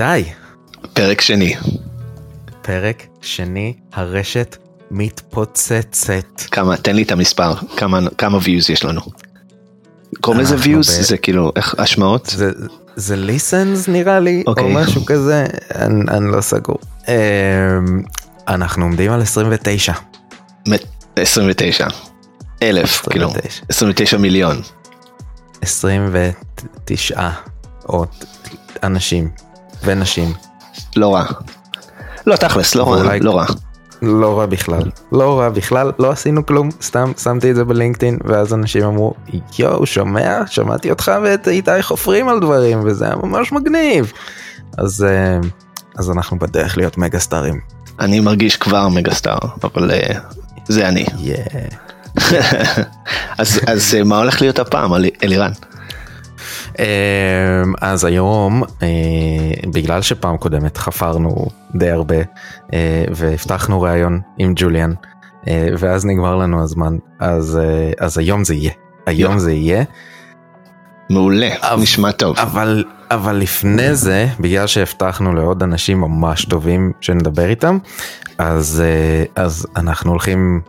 איתי, פרק שני. פרק שני, הרשת מתפוצצת. כמה, תן לי את המספר, כמה, כמה views יש לנו. קוראים לזה views? ב- זה כאילו, איך, השמעות? זה, זה ליסנס נראה לי, או אוקיי. משהו כזה, אני, אני לא סגור. אמ, אנחנו עומדים על 29. מת- 29. אלף, כאילו, 29. 29 מיליון. 29 או אנשים ונשים. לא רע. לא תכלס, לא רע, ואולי- לא רע. לא רע בכלל, לא רע בכלל, לא עשינו כלום, סתם שמתי את זה בלינקדאין ואז אנשים אמרו יואו שומע שמעתי אותך ואת איתי חופרים על דברים וזה היה ממש מגניב. אז אה, אז אנחנו בדרך להיות מגה סטארים. אני מרגיש כבר מגה סטאר, אבל אה, זה אני. Yeah. אז אז אה, מה הולך להיות הפעם, אלי- אלירן? אמ, אז היום אה, בגלל שפעם קודמת חפרנו די הרבה אה, והבטחנו ראיון עם ג'וליאן אה, ואז נגמר לנו הזמן אז אז היום זה יהיה היום. זה יהיה מעולה, אבל- נשמע טוב. אבל אבל לפני זה בגלל שהבטחנו לעוד אנשים ממש טובים שנדבר איתם אז אז אנחנו הולכים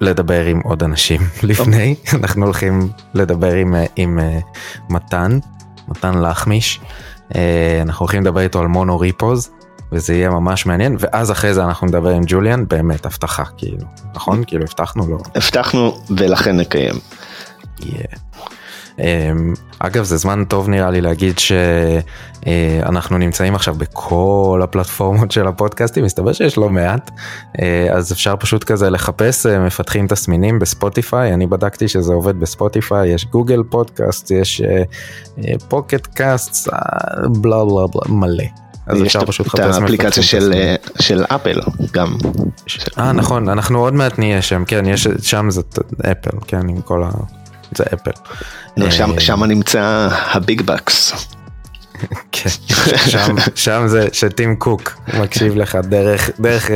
לדבר עם עוד אנשים לפני. אנחנו הולכים לדבר עם אה, עם אה, מתן מתן לחמיש. אה, אנחנו הולכים לדבר איתו על מונו ריפוז וזה יהיה ממש מעניין ואז אחרי זה אנחנו נדבר עם ג'וליאן באמת הבטחה כאילו נכון? כאילו הבטחנו לו. הבטחנו ולכן נקיים. Yeah. Um, אגב זה זמן טוב נראה לי להגיד שאנחנו נמצאים עכשיו בכל הפלטפורמות של הפודקאסטים מסתבר שיש לא מעט uh, אז אפשר פשוט כזה לחפש uh, מפתחים תסמינים בספוטיפיי אני בדקתי שזה עובד בספוטיפיי יש Google Podcast יש Pocket Casts בלה בלה בלה מלא. אז יש אפשר פשוט את לחפש האפליקציה מפתחים של. אה, של אפל גם. אה נכון אנחנו עוד מעט נהיה שם כן יש שם זה אפל כן עם כל ה... זה אפל. נו, שם- אה, שם נמצא ה big bucks. כן, שם, שם זה שטים קוק מקשיב לך דרך דרך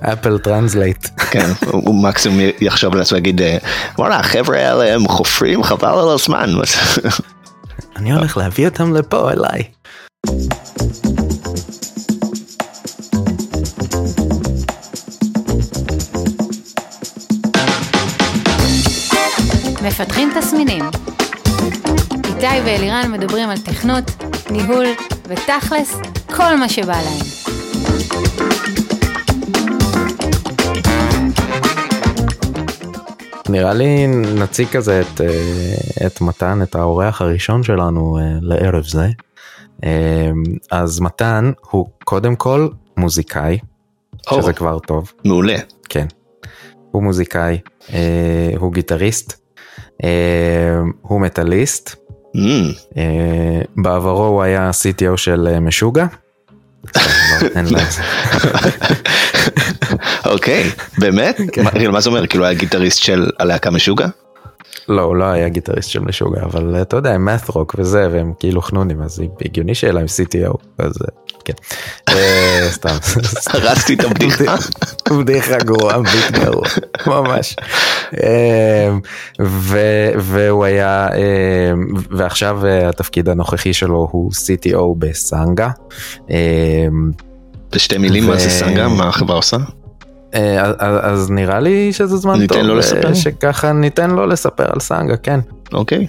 אפל טרנסלייט. כן, הוא מקסימום יחשוב לעצמו יגיד אה, וואלה החבר'ה האלה הם חופרים חבל על הזמן. אני הולך להביא אותם לפה אליי. מפתחים תסמינים. איתי ואלירן מדברים על תכנות, ניהול ותכלס, כל מה שבא להם. נראה לי נציג כזה את, אה, את מתן את האורח הראשון שלנו אה, לערב זה. אה, אז מתן הוא קודם כל מוזיקאי או, שזה כבר טוב. מעולה. כן. הוא מוזיקאי, הוא גיטריסט, הוא מטאליסט, אמ, אה, בעברו הוא היה CTO של אה, משוגע. אוקיי, באמת? כן. מה- רגע, מה זה אומר? כאילו היה גיטריסט של הלהקה משוגע? לא, הוא לא היה גיטריסט של משוגע, אבל אה, אתה יודע, הם math rock וזה, והם כאילו חנונים, אז הגיוני שיהיה להם CTO, אז אה, כן. אה, סתם. הרסתי את הבדיחה. בדיחה גרועה, ביט גרוע, ממש. אמ, ו- והוא היה, אמ, ועכשיו אה, התפקיד הנוכחי שלו הוא CTO בסנגה. אמ, בשתי מילים מה זה סנגה? מה החברה עושה? אה, אז- אז נראה לי שזה זמן ניתן טוב, לו אה, לספר? שככה ניתן לו לספר על סנגה, כן. אוקיי.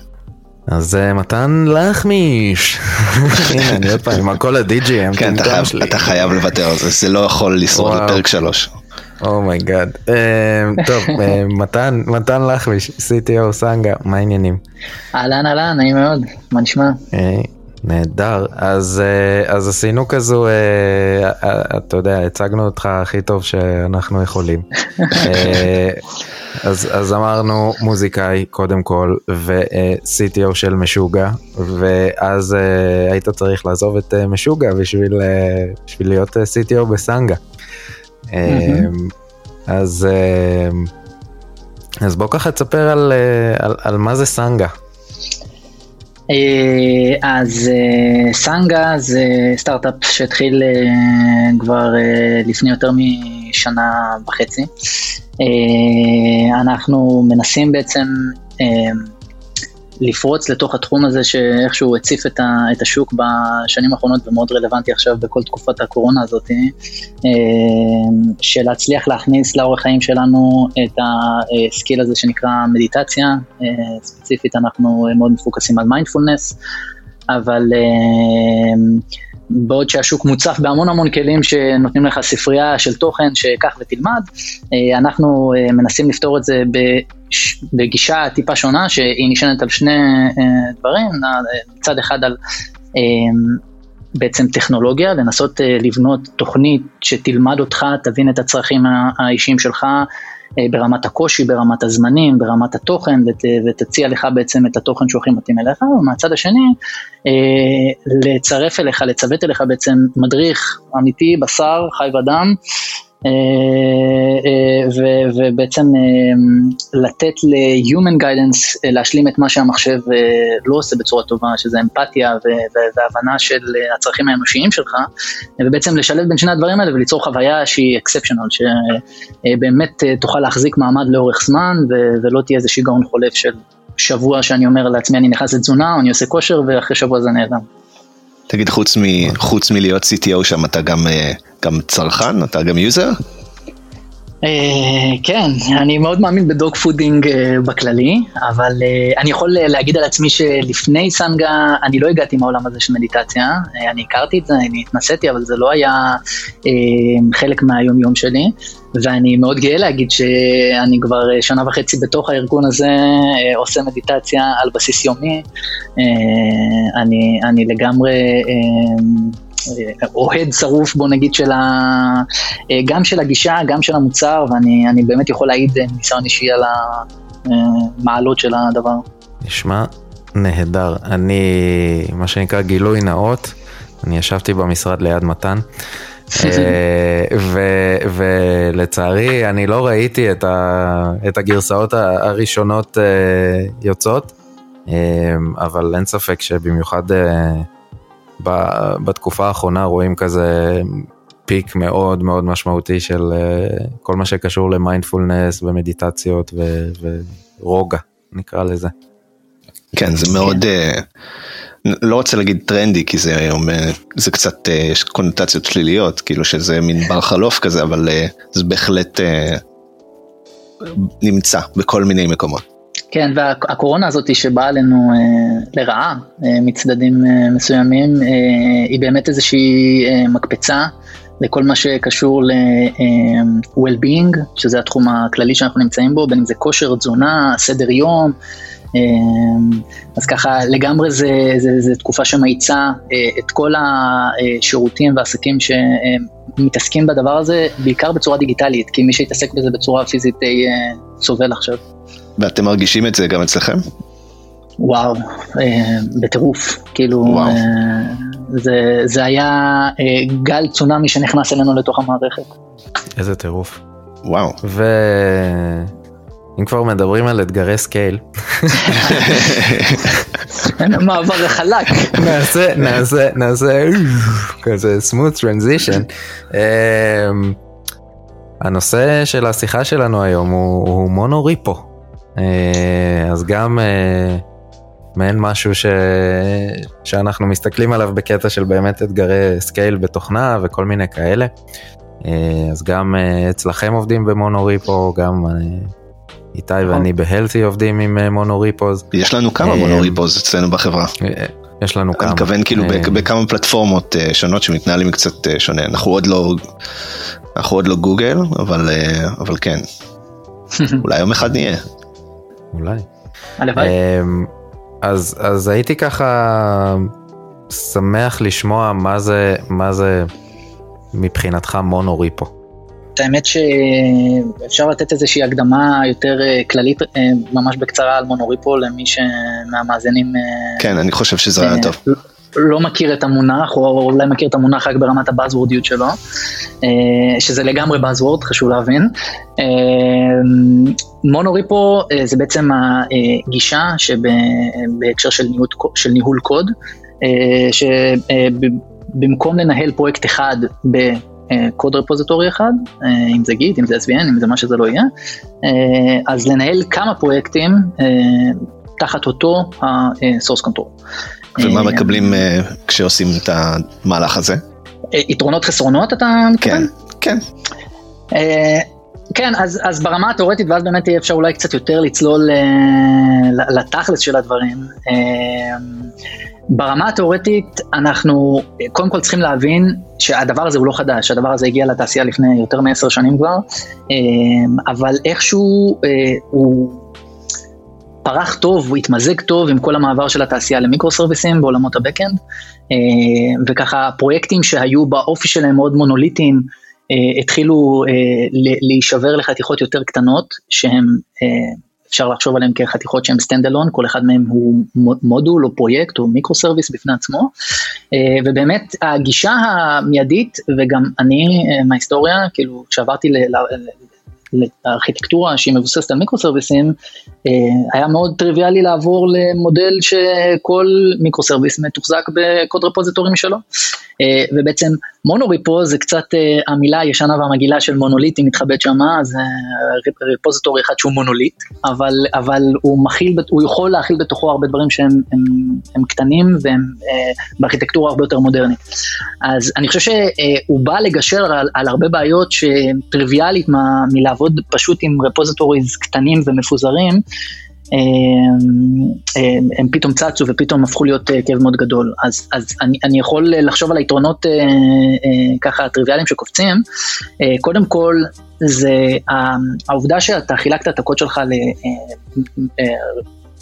אז מתן לחמיש. הנה, אני עוד פעם עם הקול הדי.ג'י כן, אתה חייב- לוותר על זה, זה לא יכול לשרוד. לפרק שלוש. oh my god. טוב, אה, מתן, מתן לחמיש, CTO סנגה, מה העניינים? אהלן אהלן, נעים מאוד, מה נשמע? אה, נהדר אז אה, אז עשינו כזו אה, אתה יודע הצגנו אותך הכי טוב שאנחנו יכולים אז אז אמרנו מוזיקאי קודם כל ו-CTO של משוגע ואז היית צריך לעזוב את משוגע בשביל בשביל להיות CTO בסנגה. אה, אז אה, אז בוא ככה תספר על, אה, על, על מה זה סנגה. אז סנגה זה סטארט-אפ שהתחיל כבר לפני יותר משנה וחצי. אנחנו מנסים בעצם לפרוץ לתוך התחום הזה שאיכשהו הציף את, ה, את השוק בשנים האחרונות ומאוד רלוונטי עכשיו בכל תקופת הקורונה הזאת, של להצליח להכניס לאורך חיים שלנו את ה skill הזה שנקרא מדיטציה, ספציפית אנחנו מאוד מפוקסים על מיינדפולנס, אבל בעוד שהשוק מוצף בהמון המון כלים שנותנים לך ספרייה של תוכן שקח ותלמד, אה, אנחנו אה, מנסים לפתור את זה בגישה טיפה שונה שהיא נשענת על שני אה, דברים, מצד אחד על בעצם טכנולוגיה, לנסות לבנות תוכנית שתלמד אותך, תבין את הצרכים האישיים שלך, ברמת הקושי, ברמת הזמנים, ברמת התוכן, ות, ותציע לך בעצם את התוכן שהוא הכי מתאים אליך, ומהצד השני, אה, לצרף אליך, לצוות אליך בעצם מדריך אמיתי, בשר, חי ודם, אה, אה, ובעצם אה, לתת ל-human guidance להשלים את מה שהמחשב לא עושה בצורה טובה, שזה אמפתיה והבנה של הצרכים האנושיים שלך, ובעצם לשלב בין שני הדברים האלה וליצור חוויה שהיא exceptional, שבאמת תוכל להחזיק מעמד לאורך זמן ולא תהיה איזה שיגעון חולף של שבוע שאני אומר לעצמי אני נכנס לתזונה, אני עושה כושר ואחרי שבוע זה נעלם. תגיד, חוץ, מלהיות CTO שם, אתה אה, גם צרכן? אתה גם user? Uh, כן, אני מאוד מאמין ב dogfooding uh, בכללי, אבל uh, אני יכול להגיד על עצמי שלפני סנגה אני לא הגעתי מהעולם הזה של מדיטציה, אני הכרתי את זה, אני התנסיתי, אבל זה לא היה חלק מהיום יום שלי. ואני מאוד גאה להגיד שאני כבר אה, שנה וחצי בתוך הארגון הזה, אה, עושה מדיטציה על בסיס יומי. אה, אני לגמרי אוהד שרוף, בוא נגיד, של ה... גם של הגישה, גם של המוצר, ואני באמת יכול להעיד ניסיון אישי על המעלות של הדבר. נשמע נהדר. אני, מה שנקרא גילוי נאות, אני ישבתי במשרד ליד מתן. אה, ולצערי אני לא ראיתי את, ה, את הגרסאות הראשונות אה, יוצאות, אה, אבל אין ספק שבמיוחד בתקופה האחרונה רואים כזה פיק מאוד מאוד משמעותי של כל מה שקשור למיינדפולנס ומדיטציות ורוגע נקרא לזה. כן זה מאוד. לא רוצה להגיד טרנדי כי זה היום אה, זה קצת אה, יש קונוטציות שליליות כאילו שזה מין בר חלוף כזה אבל אה, זה בהחלט נמצא בכל מיני מקומות. כן והקורונה הזאת שבאה עלינו לרעה מצדדים מסוימים היא באמת איזושהי מקפצה לכל מה שקשור ל-well-being שזה התחום הכללי שאנחנו נמצאים בו בין אם זה כושר תזונה סדר יום. אמ, אז ככה לגמרי זה, זה, זה תקופה שמאיצה אה, את כל השירותים והעסקים שמתעסקים בדבר הזה, בעיקר בצורה דיגיטלית, כי מי שיתעסק בזה בצורה פיזית אה, סובל עכשיו. ואתם מרגישים את זה גם אצלכם? וואו, אה, בטירוף, כאילו, וואו. זה, זה היה גל צונאמי שנכנס אלינו לתוך המערכת. איזה טירוף. וואו. ו... אם כבר מדברים על אתגרי scale. מעבר חלק. נעשה, נעשה, נעשה כזה smooth transition. הנושא של השיחה שלנו היום הוא, הוא mono repo. אה, אז גם אה, מעין משהו ש... שאנחנו מסתכלים עליו בקטע של באמת אתגרי scale בתוכנה וכל מיני כאלה. אה, אז גם אצלכם עובדים ב mono repo, גם איתי נכון. ואני בהלטי עובדים עם monorepos. יש לנו כמה monorepos אצלנו בחברה. יש לנו כמה. אני מתכוון כאילו בכמה פלטפורמות שונות שמתנהלים קצת שונה. אנחנו עוד לא, אנחנו עוד לא גוגל, אבל, אבל כן. אולי יום אחד נהיה. אולי. הלוואי. אז, אז הייתי ככה שמח לשמוע מה זה, מה זה מבחינתך מונוריפו. האמת שאפשר לתת איזושהי הקדמה יותר אה, כללית, אה, ממש בקצרה על מונוריפו למי שמהמאזינים... אה, כן, אני חושב שזה רעיון טוב. לא מכיר את המונח, או אולי מכיר את המונח רק ברמת הבאזוורדיות שלו, שזה לגמרי באזוורד, חשוב להבין. מונוריפו זה בעצם הגישה שבהקשר של ניהול, של ניהול קוד, שבמקום לנהל פרויקט אחד קוד רפוזיטורי אחד, אה, אם זה גיט, אם זה SVN, אם זה מה שזה לא יהיה, אה, אז לנהל כמה פרויקטים, אה, תחת אותו ה-source control. ומה מקבלים כשעושים את המהלך הזה? יתרונות חסרונות אתה מתכוון? כן, כן. כן, אז, אז ברמה התאורטית, ואז באמת יהיה אפשר אולי קצת יותר לצלול לתכלס של הדברים. ברמה התאורטית, אנחנו קודם כל צריכים להבין שהדבר הזה הוא לא חדש, הדבר הזה הגיע לתעשייה לפני יותר מעשר שנים כבר, אבל איכשהו הוא פרח טוב, הוא התמזג טוב עם כל המעבר של התעשייה למיקרו סרוויסים בעולמות ה backend, uh, וככה פרויקטים שהיו באופי שלהם מאוד מונוליטיים, אה, התחילו אה, להישבר לחתיכות יותר קטנות, אה, אפשר לחשוב עליהן כחתיכות שהן stand alone, כל אחד מהם הוא מודול או פרויקט או מיקרו סרוויס בפני עצמו, ובאמת הגישה המיידית, וגם אני מההיסטוריה, כאילו כשעברתי לארכיטקטורה שהיא מבוססת על מיקרו סרוויסים, היה מאוד טריוויאלי לעבור למודל שכל מיקרו סרוויס מתוחזק ב code repository משלו. אה, ובעצם monorepo זה קצת אה, המילה הישנה והמגעילה של מונוליטי מתחבאת שמה, זה repository אחד שהוא מונוליט, אבל, אבל הוא, מכיל, הוא יכול להכיל בתוכו הרבה דברים שהם הם, הם קטנים והם אה, בארכיטקטורה הרבה יותר מודרנית. אז אני חושב שהוא בא לגשר על, על הרבה בעיות שטריוויאלית מלעבוד פשוט עם repositories קטנים ומפוזרים, הם, הם פתאום צצו ופתאום הפכו להיות אה, כאב מאוד גדול. אז, אז אני, אני יכול לחשוב על היתרונות אה, אה, ככה טריוויאליים שקופצים. קודם כל, זה העובדה שאתה חילקת את הקוד שלך ל...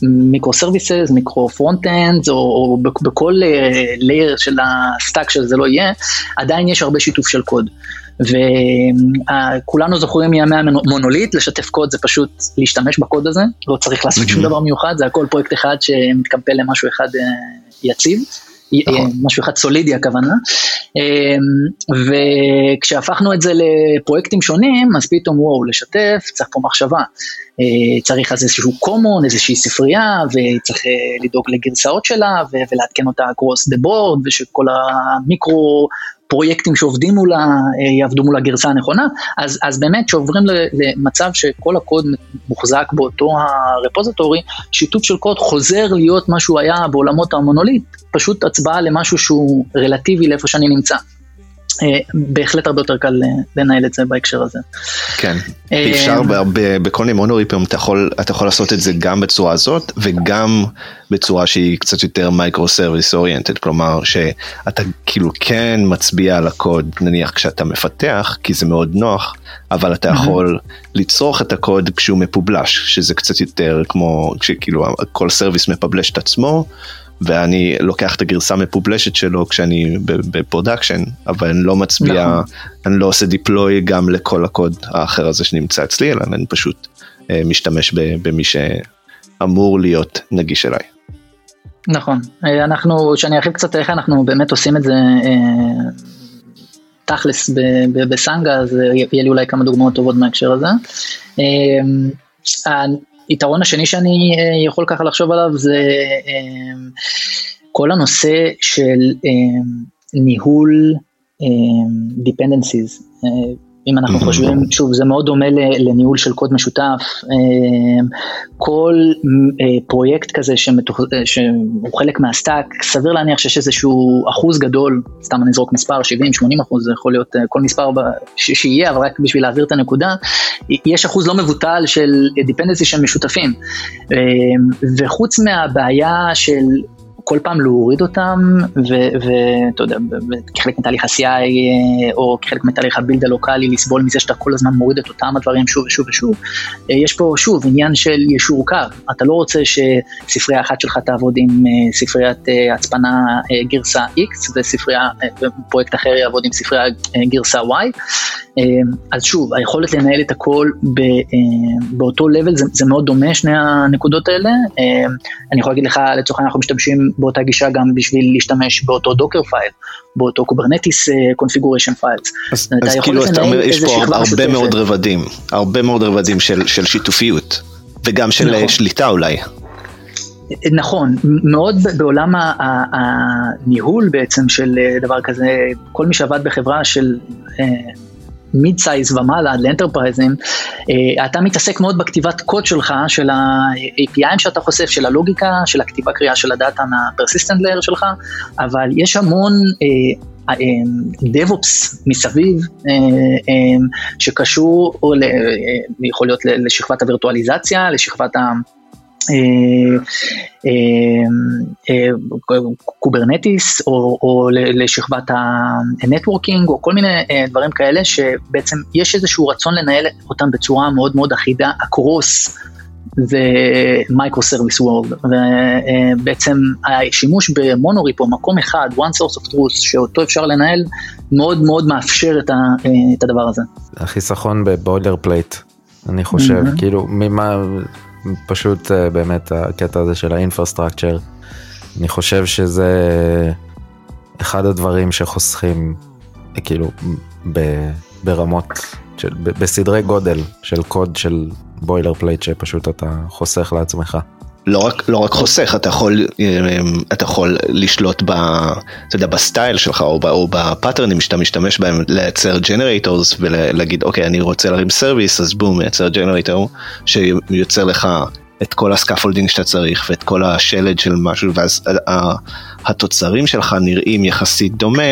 microservices, micro front-end, או, או בכל layer של ה stack שזה לא יהיה, עדיין יש הרבה שיתוף של קוד. וכולנו זוכרים מימי המונוליט, לשתף קוד זה פשוט להשתמש בקוד הזה, לא צריך לעשות שום דבר מיוחד, זה הכל פרויקט אחד שמתקמפל למשהו אחד אה, יציב. נכון. משהו אחד סולידי הכוונה, אמ, וכשהפכנו את זה לפרויקטים שונים, אז פתאום וואו, לשתף, צריך פה מחשבה. אה, צריך אז איזשהו common, איזושהי ספרייה, וצריך אה, לדאוג לגרסאות שלה, ולעדכן אותה across the board, ושכל המיקרו פרויקטים שעובדים מולה אה, יעבדו מול הגרסה הנכונה, אז, אז באמת כשעוברים למצב שכל הקוד מוחזק באותו ה repository, שיתוף של קוד חוזר להיות מה שהוא היה בעולמות המונוליט, פשוט הצבעה למשהו שהוא רלטיבי לאיפה שאני נמצא. אה, בהחלט הרבה יותר קל אה, לנהל את זה בהקשר הזה. כן, אה, אפשר בכל מיני מונוריפים אתה יכול, אתה יכול לעשות את זה גם בצורה הזאת וגם בצורה שהיא קצת יותר microservice oriented, כלומר שאתה כאילו כן מצביע על הקוד נניח כשאתה מפתח כי זה מאוד נוח, אבל אתה יכול לצרוך את הקוד כשהוא מפובלש, שזה קצת יותר כמו כשכאילו כל service מפבלש את עצמו. ואני לוקח את הגרסה המפובלשת שלו כשאני ב production, אבל אני לא מצביע, נכון. אני לא עושה deploy גם לכל הקוד האחר הזה שנמצא אצלי, אלא אני פשוט אה, משתמש במי שאמור להיות נגיש אליי. נכון, אה, אנחנו, שאני ארחיב קצת איך אנחנו באמת עושים את זה אה, תכלס בסנגה, אז יהיה לי אולי כמה דוגמאות טובות מההקשר הזה. היתרון השני שאני אה, יכול ככה לחשוב עליו זה אה, כל הנושא של אה, ניהול dependencies. אם אנחנו. חושבים, שוב, זה מאוד דומה לניהול של קוד משותף. כל פרויקט כזה שמתוח, שהוא חלק מה stack, סביר להניח שיש איזשהו אחוז גדול, סתם אני אזרוק מספר, 70-80 אחוז, זה יכול להיות כל מספר שיהיה, אבל רק בשביל להעביר את הנקודה, יש אחוז לא מבוטל של dependency שהם משותפים. וחוץ מהבעיה של כל פעם להוריד אותם, ואתה יודע, כחלק מתהליך ה-CI אה, או כחלק מתהליך ה build הלוקאלי, לסבול מזה שאתה כל הזמן מוריד את אותם הדברים שוב ושוב ושוב. אה, יש פה שוב עניין של ישור קו, אתה לא רוצה שספרייה אחת שלך תעבוד עם אה, ספריית הצפנה גרסה X וספרייה, פרויקט אחר יעבוד עם ספרייה גרסה Y. אז שוב, היכולת לנהל את הכל באותו level זה, זה מאוד דומה, שני הנקודות האלה. אני יכול להגיד לך, לצורך העניין אנחנו משתמשים באותה גישה גם בשביל להשתמש באותו Docker file, באותו Kubernetes configuration files. אז, אז כאילו אתה אומר, יש פה הרבה משותפת. מאוד רבדים, הרבה מאוד רבדים של, של שיתופיות, וגם של נכון. שליטה אולי. נכון, מאוד בעולם הניהול בעצם של אה, דבר כזה, כל מי שעבד בחברה של אה, mid-size ומעלה עד לאנטרפרייזים, אתה מתעסק מאוד בכתיבת קוד שלך, של ה-APIים שאתה חושף, של הלוגיקה, של הכתיבה קריאה של ה data מה-persistent layer שלך, אבל יש המון DevOps מסביב, שקשור, יכול להיות לשכבת הווירטואליזציה, לשכבת. Kubernetes או, או לשכבת ה networking או כל מיני דברים כאלה שבעצם יש איזשהו רצון לנהל אותם בצורה מאוד מאוד אחידה, across the microservice world ובעצם השימוש ב monorepo מקום אחד one source of truth שאותו אפשר לנהל מאוד מאוד מאפשר את הדבר הזה. החיסכון ב boilerplate אני חושב mm-hmm. כאילו ממה פשוט אה, באמת הקטע הזה של ה infrastructure אני חושב שזה אחד הדברים שחוסכים כאילו ברמות של, בסדרי גודל של קוד של boilerplate שפשוט אתה חוסך לעצמך. לא רק, לא רק חוסך, אתה יכול, אתה יכול לשלוט ב, אתה יודע, ב style שלך או, או בפאטרנים שאתה משתמש בהם לייצר generators ולהגיד אוקיי אני רוצה להרים service אז בום מייצר ג'נרייטור שיוצר לך את כל ה scaffolding שאתה צריך ואת כל השלד של משהו ואז התוצרים שלך נראים יחסית דומה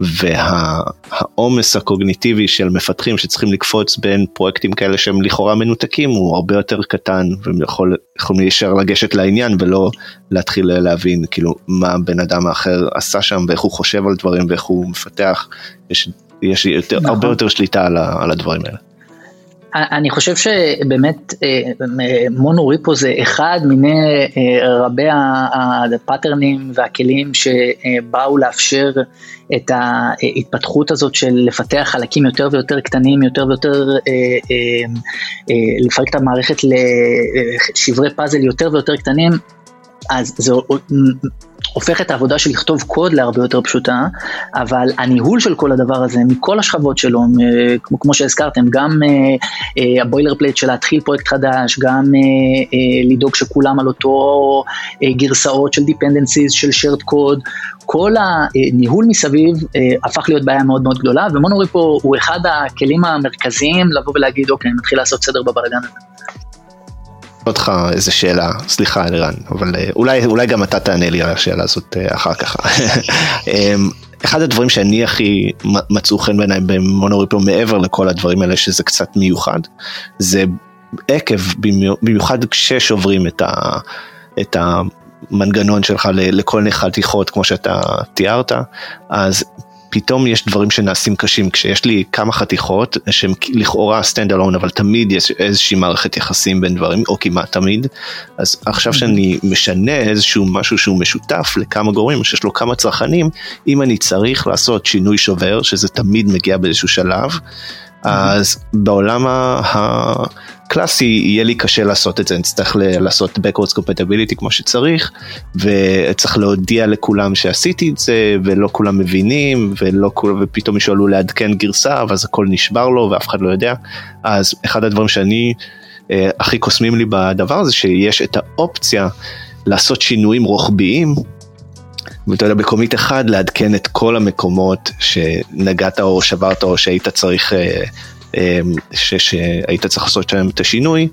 והעומס הקוגניטיבי של מפתחים שצריכים לקפוץ בין פרויקטים כאלה שהם לכאורה מנותקים הוא הרבה יותר קטן והם יכול, יכולים להישאר לגשת לעניין ולא להתחיל להבין כאילו מה בן אדם האחר עשה שם ואיך הוא חושב על דברים ואיך הוא מפתח יש, יש יותר, נכון. הרבה יותר שליטה על, על הדברים האלה. אני חושב שבאמת אה, מונו ריפו זה אחד מיני אה, רבי הפאטרנים והכלים שבאו לאפשר את ההתפתחות הזאת של לפתח חלקים יותר ויותר קטנים, יותר ויותר, אה, לפרק את המערכת לשברי פאזל יותר ויותר קטנים, אז זה הופך את העבודה של לכתוב קוד להרבה יותר פשוטה, אבל הניהול של כל הדבר הזה, מכל השכבות שלו, כמו, שהזכרתם, גם uh, uh, ה boilerplate של להתחיל פרויקט חדש, גם uh, לדאוג שכולם על אותו גרסאות של dependencies, של shared code, כל הניהול מסביב הפך להיות בעיה מאוד מאוד גדולה, ו monorepo הוא אחד הכלים המרכזיים לבוא ולהגיד, אוקיי, נתחיל לעשות סדר בבלאגן הזה. אותך איזה שאלה, סליחה אלירן, אבל אה, אולי, אולי גם אתה תענה לי על השאלה הזאת אה, אחר כך. אמ, אחד הדברים שאני הכי מצאו חן בעיניי במונוריפו מעבר לכל הדברים האלה שזה קצת מיוחד, זה עקב, במיוחד כששוברים את, ה, את המנגנון שלך לכל מיני חתיכות כמו שאתה תיארת, אז פתאום יש דברים שנעשים קשים כשיש לי כמה חתיכות שהם לכאורה stand alone אבל תמיד יש איזושהי מערכת יחסים בין דברים או כמעט תמיד אז עכשיו mm-hmm. שאני משנה איזשהו משהו שהוא משותף לכמה גורמים שיש לו כמה צרכנים אם אני צריך לעשות שינוי שובר שזה תמיד מגיע באיזשהו שלב אז בעולם הקלאסי יהיה לי קשה לעשות את זה, אני צריך לעשות backwards compatibility כמו שצריך, וצריך להודיע לכולם שעשיתי את זה, ולא כולם מבינים, ולא כולם, ופתאום מישהו עלול לעדכן גרסה, ואז הכל נשבר לו ואף אחד לא יודע. אז אחד הדברים שאני, אה, הכי קוסמים לי בדבר הזה, שיש את האופציה לעשות שינויים רוחביים ואתה יודע, בקומיט אחד לעדכן את כל המקומות שנגעת או שברת או שהיית צריך, אה, ש, שהיית צריך לעשות שם את השינוי,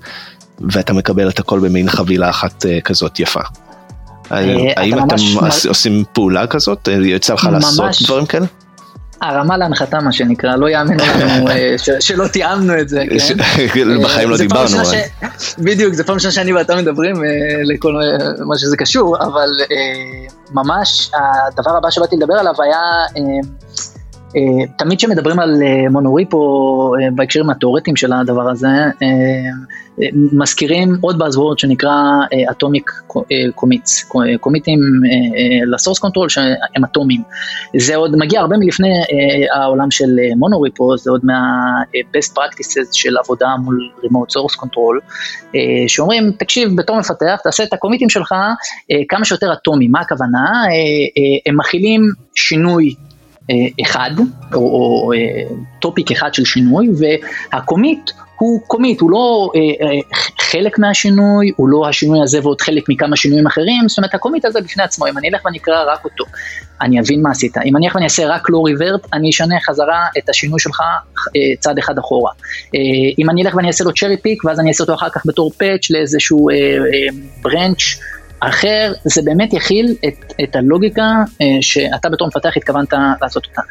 ואתה מקבל את הכל במין חבילה אחת אה, כזאת יפה. האם אתם עושים פעולה כזאת? יצא לך לעשות דברים כאלה? הרמה להנחתה מה שנקרא, לא יאמן לנו שלא תיאמנו את זה, כן? בחיים לא דיברנו. בדיוק, זה פעם ראשונה שאני ואתה מדברים לכל מה שזה קשור, אבל ממש הדבר הבא שבאתי לדבר עליו היה אה, תמיד כשמדברים על אה, מונוריפו אה, בהקשרים התיאורטיים של הדבר הזה, מזכירים עוד באזוורד שנקרא אטומיק קומיטס, קומיטים ל source control שהם אטומים. זה עוד מגיע הרבה מלפני העולם של monorepo, זה עוד מה-best practices של עבודה מול remote source control, שאומרים, תקשיב, בתור מפתח, תעשה את הקומיטים שלך כמה שיותר אטומיים, מה הכוונה? הם מכילים שינוי אה, אחד, או, או topic אה, אחד של שינוי, וה commit הוא commit, הוא לא אה, אה, חלק מהשינוי, הוא לא השינוי הזה ועוד חלק מכמה שינויים אחרים, זאת אומרת ה commit הזה בפני עצמו, אם אני אלך ואני אקרא רק אותו, אני אבין מה עשית, אם אני אלך ואני אעשה רק לא ריברט, אני אשנה חזרה את השינוי שלך אה, צעד אחד אחורה. אה, אם אני אלך ואני אעשה לו צ'רי פיק, ואז אני אעשה אותו אחר כך בתור פאץ' לאיזשהו אה, אה, ברנץ', אחר, זה באמת יכיל את, את הלוגיקה אה, שאתה בתור מפתח התכוונת לעשות אותה.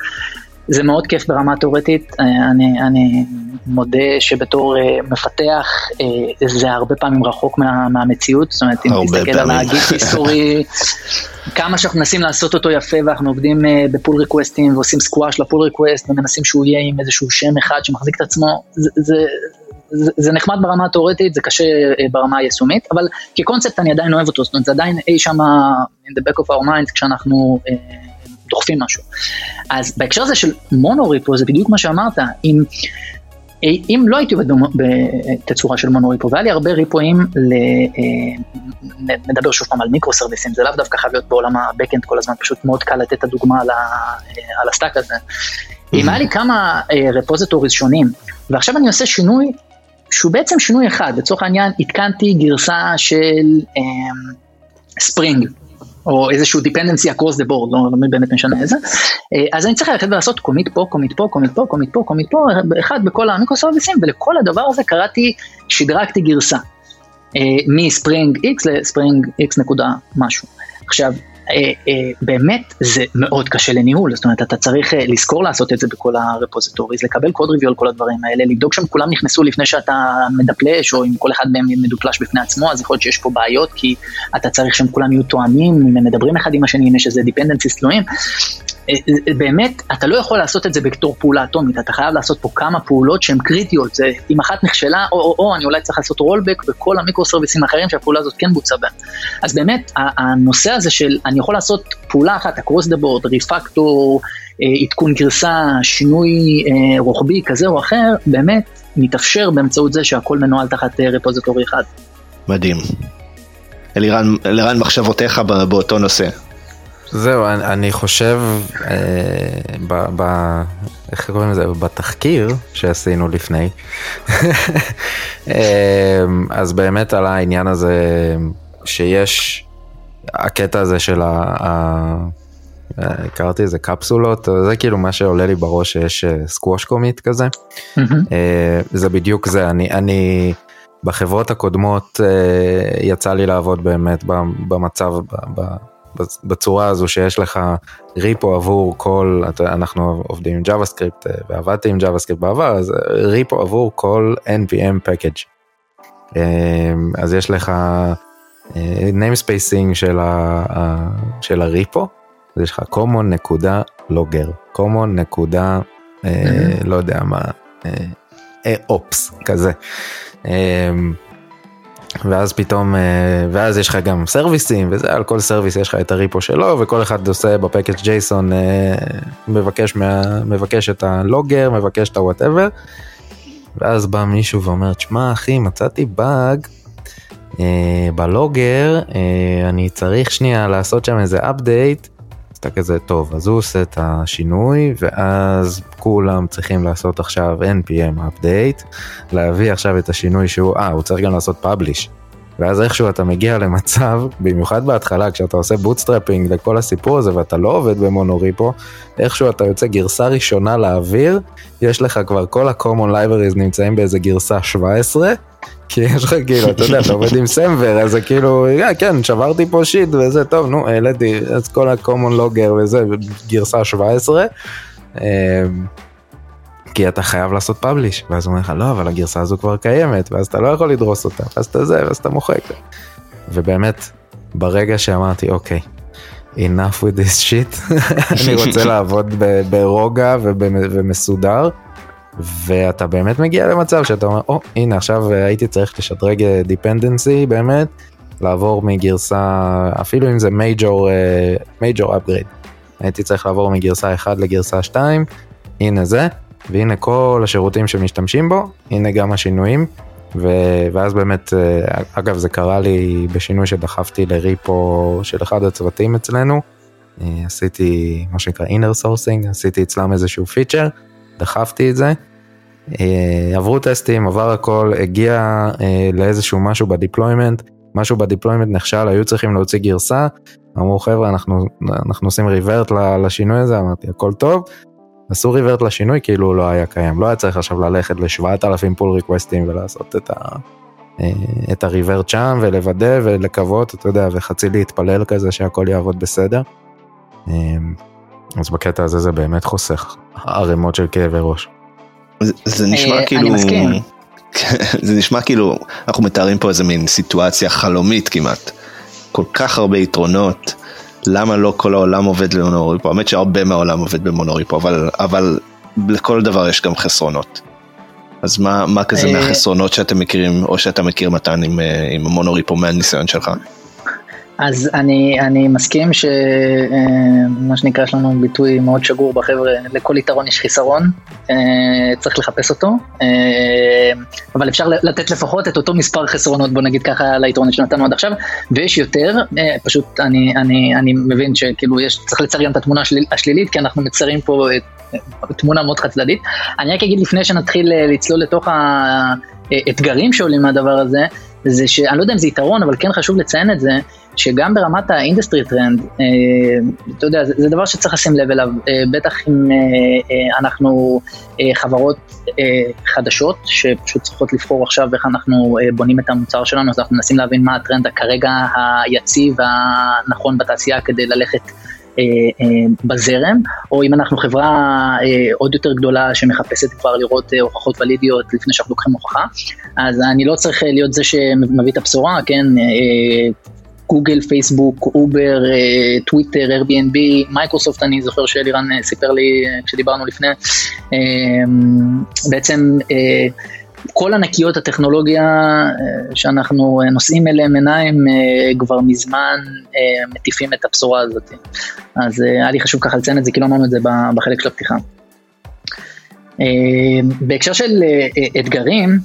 זה מאוד כיף ברמה התאורטית, אה, אני, אני מודה שבתור אה, מפתח אה, זה הרבה פעמים רחוק מה, מהמציאות, זאת אומרת אם תסתכל על הגיט היסטורי, כמה שאנחנו מנסים לעשות אותו יפה ואנחנו עובדים ב pull request ים ועושים squash ל pull request ומנסים שהוא יהיה עם איזשהו שם אחד שמחזיק את עצמו, זה, זה, זה, זה נחמד ברמה התאורטית, זה קשה ברמה היישומית, אבל כקונספט אני עדיין אוהב אותו, זאת אומרת זה עדיין אי שם in the back of our minds כשאנחנו דוחפים משהו. אז בהקשר הזה של monorepo זה בדיוק מה שאמרת, אם, אם לא הייתי עובד בתצורה של monorepo והיה לי הרבה repo אים, ל, אה, נדבר שוב פעם על micro service ים, זה לאו דווקא חייב להיות בעולם ה backend כל הזמן, פשוט מאוד קל לתת את הדוגמה על, ה, אה, על ה stack הזה. אם היה לי כמה repositories אה, שונים, ועכשיו אני עושה שינוי שהוא בעצם שינוי אחד, לצורך העניין עדכנתי גרסה של Spring, או איזשהו dependency across the board, לא, לא באמת משנה איזה, אה, אז אני צריך ללכת ולעשות commit פה, commit פה, commit פה, commit פה, commit פה, אחד בכל ה micro service ים, ולכל הדבר הזה קראתי, שדרגתי גרסה, אה, מ Spring x ל Spring x נקודה משהו. עכשיו, באמת זה מאוד קשה לניהול, זאת אומרת אתה צריך אה, לזכור לעשות את זה בכל ה repositories, לקבל code review על כל הדברים האלה, לבדוק שהם כולם נכנסו לפני שאתה מדפלש, או אם כל אחד מהם מדופלש בפני עצמו, אז יכול להיות שיש פה בעיות, כי אתה צריך שהם כולם יהיו תואמים, אם הם מדברים אחד עם השני, אם יש איזה dependencies תלויים. באמת, אתה לא יכול לעשות את זה בתור פעולה אטומית, אתה חייב לעשות פה כמה פעולות שהן קריטיות, זה אם אחת נכשלה, או או או, אני אולי צריך לעשות rollback בכל ה micro service ים האחרים שהפעולה הזאת כן בוצעה בהם. אז באמת, הנושא הזה של אני יכול לעשות פעולה אחת, across the board, ריפקטור, אה, עדכון גרסה, שינוי אה, רוחבי כזה או אחר, באמת מתאפשר באמצעות זה שהכל מנוהל תחת אה, רפוזיטורי אחד. מדהים. אלירן, אלירן מחשבותיך באותו נושא. זהו, אני, אני חושב, אה, ב, ב, איך קוראים לזה? בתחקיר שעשינו לפני, אה, אז באמת על העניין הזה שיש הקטע הזה של ה... ה הכרתי איזה קפסולות, זה כאילו מה שעולה לי בראש שיש סקווש אה, commit כזה. Mm-hmm. זה בדיוק זה, אני, אני בחברות הקודמות אה, יצא לי לעבוד באמת במצב, בצורה הזו שיש לך repo עבור כל, אנחנו עובדים עם JavaScript ועבדתי עם סקריפט בעבר, אז repo עבור כל npm package. אז יש לך namespacing של, ה, של ה repo, אז יש לך common נקודה logger, common נקודה. לא יודע מה, ops כזה. ואז פתאום, ואז יש לך גם service ים וזה, על כל service יש לך את ה repo שלו וכל אחד עושה ב package JSON מבקש, מה, מבקש את ה logger, מבקש את ה whatever. ואז בא מישהו ואומר, תשמע אחי מצאתי באג אה, ב logger אה, אני צריך שנייה לעשות שם איזה update. אתה כזה טוב אז הוא עושה את השינוי ואז כולם צריכים לעשות עכשיו npm update להביא עכשיו את השינוי שהוא אה הוא צריך גם לעשות publish. ואז איכשהו אתה מגיע למצב, במיוחד בהתחלה כשאתה עושה bootstrapping לכל הסיפור הזה ואתה לא עובד ב monorepo, איכשהו אתה יוצא גרסה ראשונה לאוויר, יש לך כבר כל ה-common libraries נמצאים באיזה גרסה 17, כי יש לך כאילו, אתה יודע, אתה עובד עם סמבר, אז זה כאילו, yeah, כן, שברתי פה שיט וזה, טוב, נו, העליתי, אז כל ה-common logger וזה, גרסה 17. אמ, כי אתה חייב לעשות פאבליש, ואז הוא אומר לך, לא, אבל הגרסה הזו כבר קיימת, ואז אתה לא יכול לדרוס אותה, ואז אתה זה, ואז אתה מוחק. ובאמת, ברגע שאמרתי, אוקיי, enough with this shit, אני רוצה לעבוד ברוגע ומסודר. ואתה באמת מגיע למצב שאתה אומר, או, oh, הנה עכשיו הייתי צריך לשדרג dependency באמת, לעבור מגרסה, אפילו אם זה major, major upgrade. הייתי צריך לעבור מגרסה 1 לגרסה 2, הנה זה, והנה כל השירותים שמשתמשים בו, הנה גם השינויים. ו... ואז באמת, אה, אגב זה קרה לי בשינוי שדחפתי ל repo של אחד הצוותים אצלנו, אה, עשיתי מה שנקרא inner sourcing, עשיתי אצלם איזשהו feature, דחפתי את זה, עברו טסטים, עבר הכל, הגיע לאיזשהו משהו ב deployment, משהו ב deployment נכשל, היו צריכים להוציא גרסה, אמרו חבר'ה אנחנו, אנחנו עושים revert לשינוי הזה, אמרתי הכל טוב, עשו revert לשינוי כאילו לא היה קיים, לא היה צריך עכשיו ללכת ל-7,000 pull request ים ולעשות את ה... אה, את הריברט שם ולוודא ולקוות, אתה יודע, וחצי להתפלל כזה שהכל יעבוד בסדר. אז בקטע הזה זה באמת חוסך ערימות של כאבי ראש. זה, זה נשמע אה, כאילו, זה נשמע כאילו אנחנו מתארים פה איזה מין סיטואציה חלומית כמעט. כל כך הרבה יתרונות, למה לא כל העולם עובד למונוריפו? האמת שהרבה מהעולם עובד במונוריפו, אבל, אבל לכל דבר יש גם חסרונות. אז מה, מה כזה אה, מהחסרונות שאתם מכירים, או שאתה מכיר מתן עם, אה, עם המונוריפו מהניסיון שלך? אז אני, אני מסכים שמה אה, שנקרא, יש לנו ביטוי מאוד שגור בחבר'ה, לכל יתרון יש חיסרון, צריך לחפש אותו, אבל אפשר לתת לפחות את אותו מספר חסרונות, בוא נגיד ככה, ליתרון שנתנו עד עכשיו, ויש יותר, פשוט אני, אני, אני מבין שכאילו יש, צריך לצייר גם את התמונה השלילית, כי אנחנו מציירים פה את תמונה מאוד חד צדדית. אני רק אגיד לפני שנתחיל אה, לצלול לתוך האתגרים שעולים מהדבר הזה, זה שאני לא יודע אם זה יתרון, אבל כן חשוב לציין את זה, שגם ברמת ה industry trend, אה, אתה יודע, זה, זה דבר שצריך לשים לב אליו, אה, בטח אם אה, אה, אנחנו אה, חברות אה, חדשות, שפשוט צריכות לבחור עכשיו איך אנחנו אה, בונים את המוצר שלנו, אז אנחנו מנסים להבין מה הטרנד כרגע היציב והנכון בתעשייה כדי ללכת בזרם, או אם אנחנו חברה אה, עוד יותר גדולה שמחפשת כבר לראות הוכחות ולידיות לפני שאנחנו לוקחים הוכחה, אז אני לא צריך להיות זה שמביא את הבשורה, כן? גוגל, פייסבוק, אובר, טוויטר, Airbnb, מייקרוסופט, אני זוכר שאלירן סיפר לי כשדיברנו לפני, בעצם כל ענקיות הטכנולוגיה אה, שאנחנו אה, נושאים אליהם עיניים אה, כבר מזמן מטיפים את הבשורה הזאת. אז היה לי חשוב ככה לציין את זה, כי לא אמרנו את זה בחלק של הפתיחה. בהקשר של אתגרים,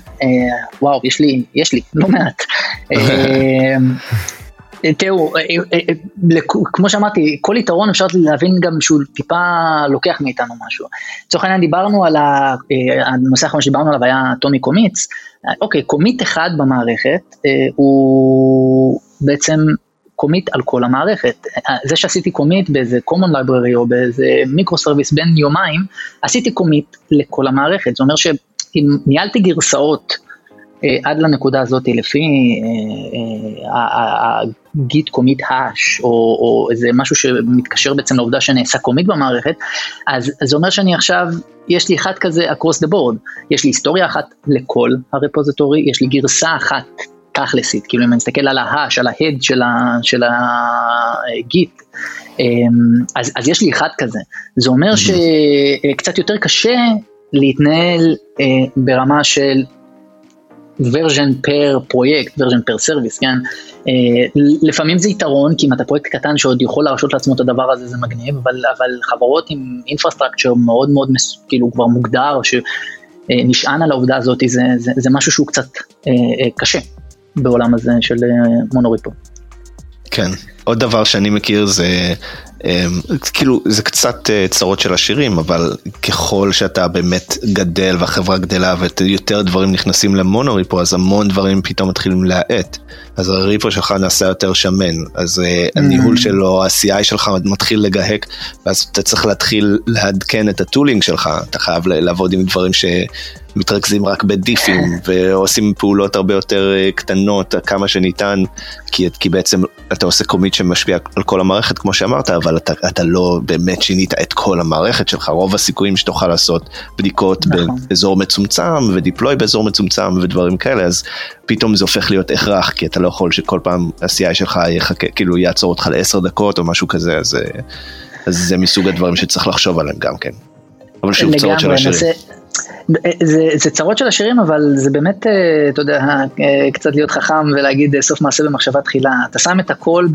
וואו, יש לי, יש לי, לא מעט. תראו, אה, אה, אה, כמו שאמרתי, כל יתרון אפשר להבין גם שהוא טיפה לוקח מאיתנו משהו. לצורך העניין דיברנו על הנושא האחרון שדיברנו עליו היה טומי קומיץ. אוקיי, קומיט אחד במערכת הוא בעצם commit על כל המערכת. זה שעשיתי commit באיזה common library או באיזה micro service בין יומיים, עשיתי commit לכל המערכת. זה אומר שאם ניהלתי גרסאות עד לנקודה הזאת לפי ה git commit hash או איזה משהו שמתקשר בעצם לעובדה שנעשה commit במערכת, אז זה אומר שאני עכשיו, יש לי אחד כזה across the board, יש לי היסטוריה אחת לכל ה repository, יש לי גרסה אחת תכלסית, כאילו אם אני מסתכל על ה hash, על ה head של ה Git, אמ, אז, אז יש לי אחד כזה, זה אומר שקצת יותר קשה להתנהל אה, ברמה של version per פרויקט, version per service, כן? אה, לפעמים זה יתרון, כי אם אתה פרויקט קטן שעוד יכול להרשות לעצמו את הדבר הזה, זה מגניב, אבל, אבל חברות עם infrastructure מאוד מאוד, מס, כאילו כבר מוגדר, שנשען על העובדה הזאת, זה, זה, זה משהו שהוא קצת אה, אה, קשה בעולם הזה של מונוריפו. כן, עוד דבר שאני מכיר זה אמ, כאילו זה קצת אה, צרות של עשירים אבל ככל שאתה באמת גדל והחברה גדלה ויותר דברים נכנסים למונוריפו אז המון דברים פתאום מתחילים להאט. אז הריפו שלך נעשה יותר שמן אז mm. הניהול שלו ה-CI שלך מתחיל לגהק ואז אתה צריך להתחיל לעדכן את הטולינג שלך אתה חייב לעבוד עם דברים ש... מתרכזים רק בדיפים ועושים פעולות הרבה יותר אה, קטנות כמה שניתן כי, כי בעצם אתה עושה קומיט שמשפיע על כל המערכת כמו שאמרת אבל אתה, אתה לא באמת שינית את כל המערכת שלך רוב הסיכויים שתוכל לעשות בדיקות נכון. באזור מצומצם ודיפלוי באזור מצומצם ודברים כאלה אז פתאום זה הופך להיות הכרח כי אתה לא יכול שכל פעם ה-CI שלך יחכה כאילו יעצור אותך לעשר דקות או משהו כזה אז, אה, אז זה מסוג הדברים שצריך לחשוב עליהם גם כן. אבל שוב צרות של עשירים. זה, זה צרות של עשירים, אבל זה באמת, אה, אתה יודע, אה, קצת להיות חכם ולהגיד אה, סוף מעשה במחשבה תחילה. אתה שם את הכל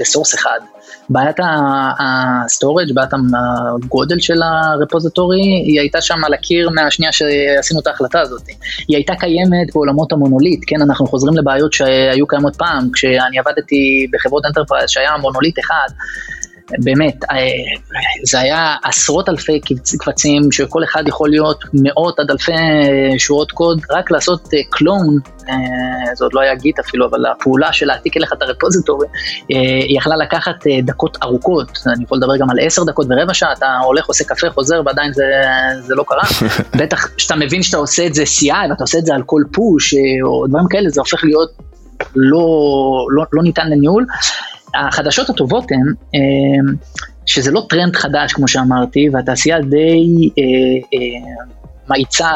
ב source אחד. בעיית ה storage, בעיית הגודל של ה repository, היא הייתה שם על הקיר מהשנייה שעשינו את ההחלטה הזאת. היא הייתה קיימת בעולמות המונוליט, כן, אנחנו חוזרים לבעיות שהיו קיימות פעם, כשאני עבדתי בחברות enterprise שהיה מונוליט אחד. באמת, אה, זה היה עשרות אלפי קבצים שכל אחד יכול להיות מאות עד אלפי שורות קוד, רק לעשות קלון, זה עוד לא היה גיט אפילו, אבל הפעולה של להעתיק אליך את הרפוזיטורי, היא יכלה לקחת דקות ארוכות, אני יכול לדבר גם על עשר דקות ורבע שעה, אתה הולך, עושה קפה, חוזר ועדיין זה, זה לא קרה, בטח כשאתה מבין שאתה עושה את זה CI ואתה עושה את זה על כל פוש או דברים כאלה, זה הופך להיות לא, לא, לא ניתן לניהול. החדשות הטובות הן אה, שזה לא טרנד חדש כמו שאמרתי, והתעשייה די אה, אה, מאיצה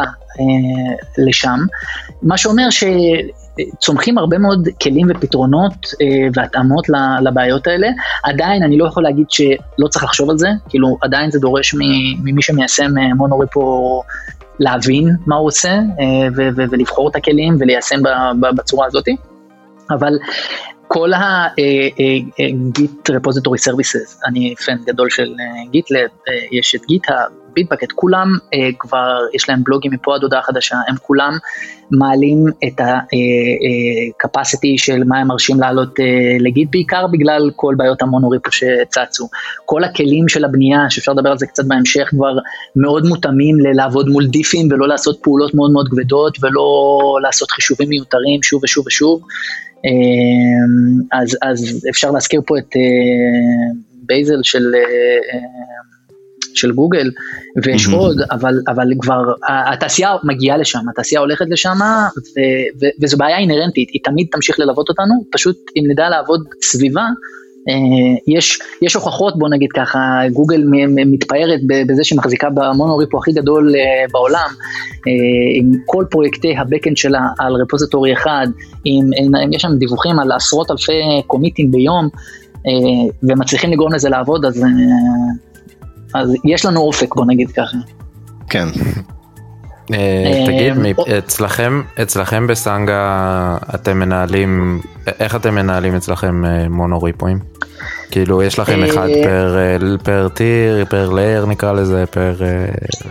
לשם, מה שאומר שצומחים הרבה מאוד כלים ופתרונות והתאמות לבעיות האלה. עדיין אני לא יכול להגיד שלא צריך לחשוב על זה, כאילו עדיין זה דורש ממי שמיישם מונוריפו להבין מה הוא עושה ולבחור את הכלים וליישם בצורה הזאת. אבל כל ה-Git repository services, אני פן גדול של גיטלב, יש את GitHub, ביטבקט, כולם כבר, יש להם בלוגים מפה עד הודעה חדשה, הם כולם מעלים את ה-capacity של מה הם מרשים לעלות לגיט, בעיקר בגלל כל בעיות המונוריפו שצצו. כל הכלים של הבנייה, שאפשר לדבר על זה קצת בהמשך, כבר מאוד מותאמים ללעבוד מול דיפים ולא לעשות פעולות מאוד מאוד כבדות ולא לעשות חישובים מיותרים שוב ושוב ושוב. אז, אז אפשר להזכיר פה את בייזל של, של גוגל, ויש mm-hmm. עוד, אבל, אבל כבר התעשייה מגיעה לשם, התעשייה הולכת לשם, ו, ו, וזו בעיה אינהרנטית, היא תמיד תמשיך ללוות אותנו, פשוט אם נדע לעבוד סביבה, אה, יש, יש הוכחות, בוא נגיד ככה, גוגל מתפארת בזה שהיא מחזיקה במונוריפו הכי גדול אה, בעולם, אה, עם כל פרויקטי הבקאנד שלה על רפוזיטורי אחד, עם, עם, יש שם דיווחים על עשרות אלפי קומיטים ביום, ומצליחים לגרום לזה לעבוד, אז, אז יש לנו אופק, בוא נגיד ככה. כן. אה, תגיד, אצלכם, אצלכם בסנגה אתם מנהלים, איך אתם מנהלים אצלכם אה, monorepoאים? כאילו יש לכם אחד per, per tier, per layer נקרא לזה, per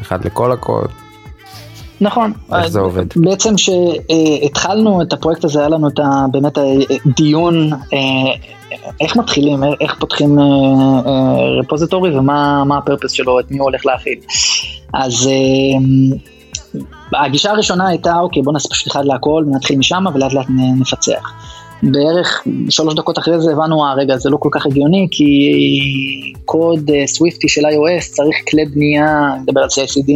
אחד לכל הקוד. נכון. איך זה עובד? בעצם כשהתחלנו את הפרויקט הזה היה לנו את ה, באמת הדיון איך מתחילים, איך פותחים repository ומה ה purpose שלו, את מי הוא הולך להפעיל. אז הגישה הראשונה הייתה, אוקיי, בוא נעשה פשוט אחד להכל ונתחיל משם ולאט לאט נפצח. בערך שלוש דקות אחרי זה הבנו, אה רגע, זה לא כל כך הגיוני, כי קוד סוויפטי של iOS צריך כלי בנייה, נדבר על CICD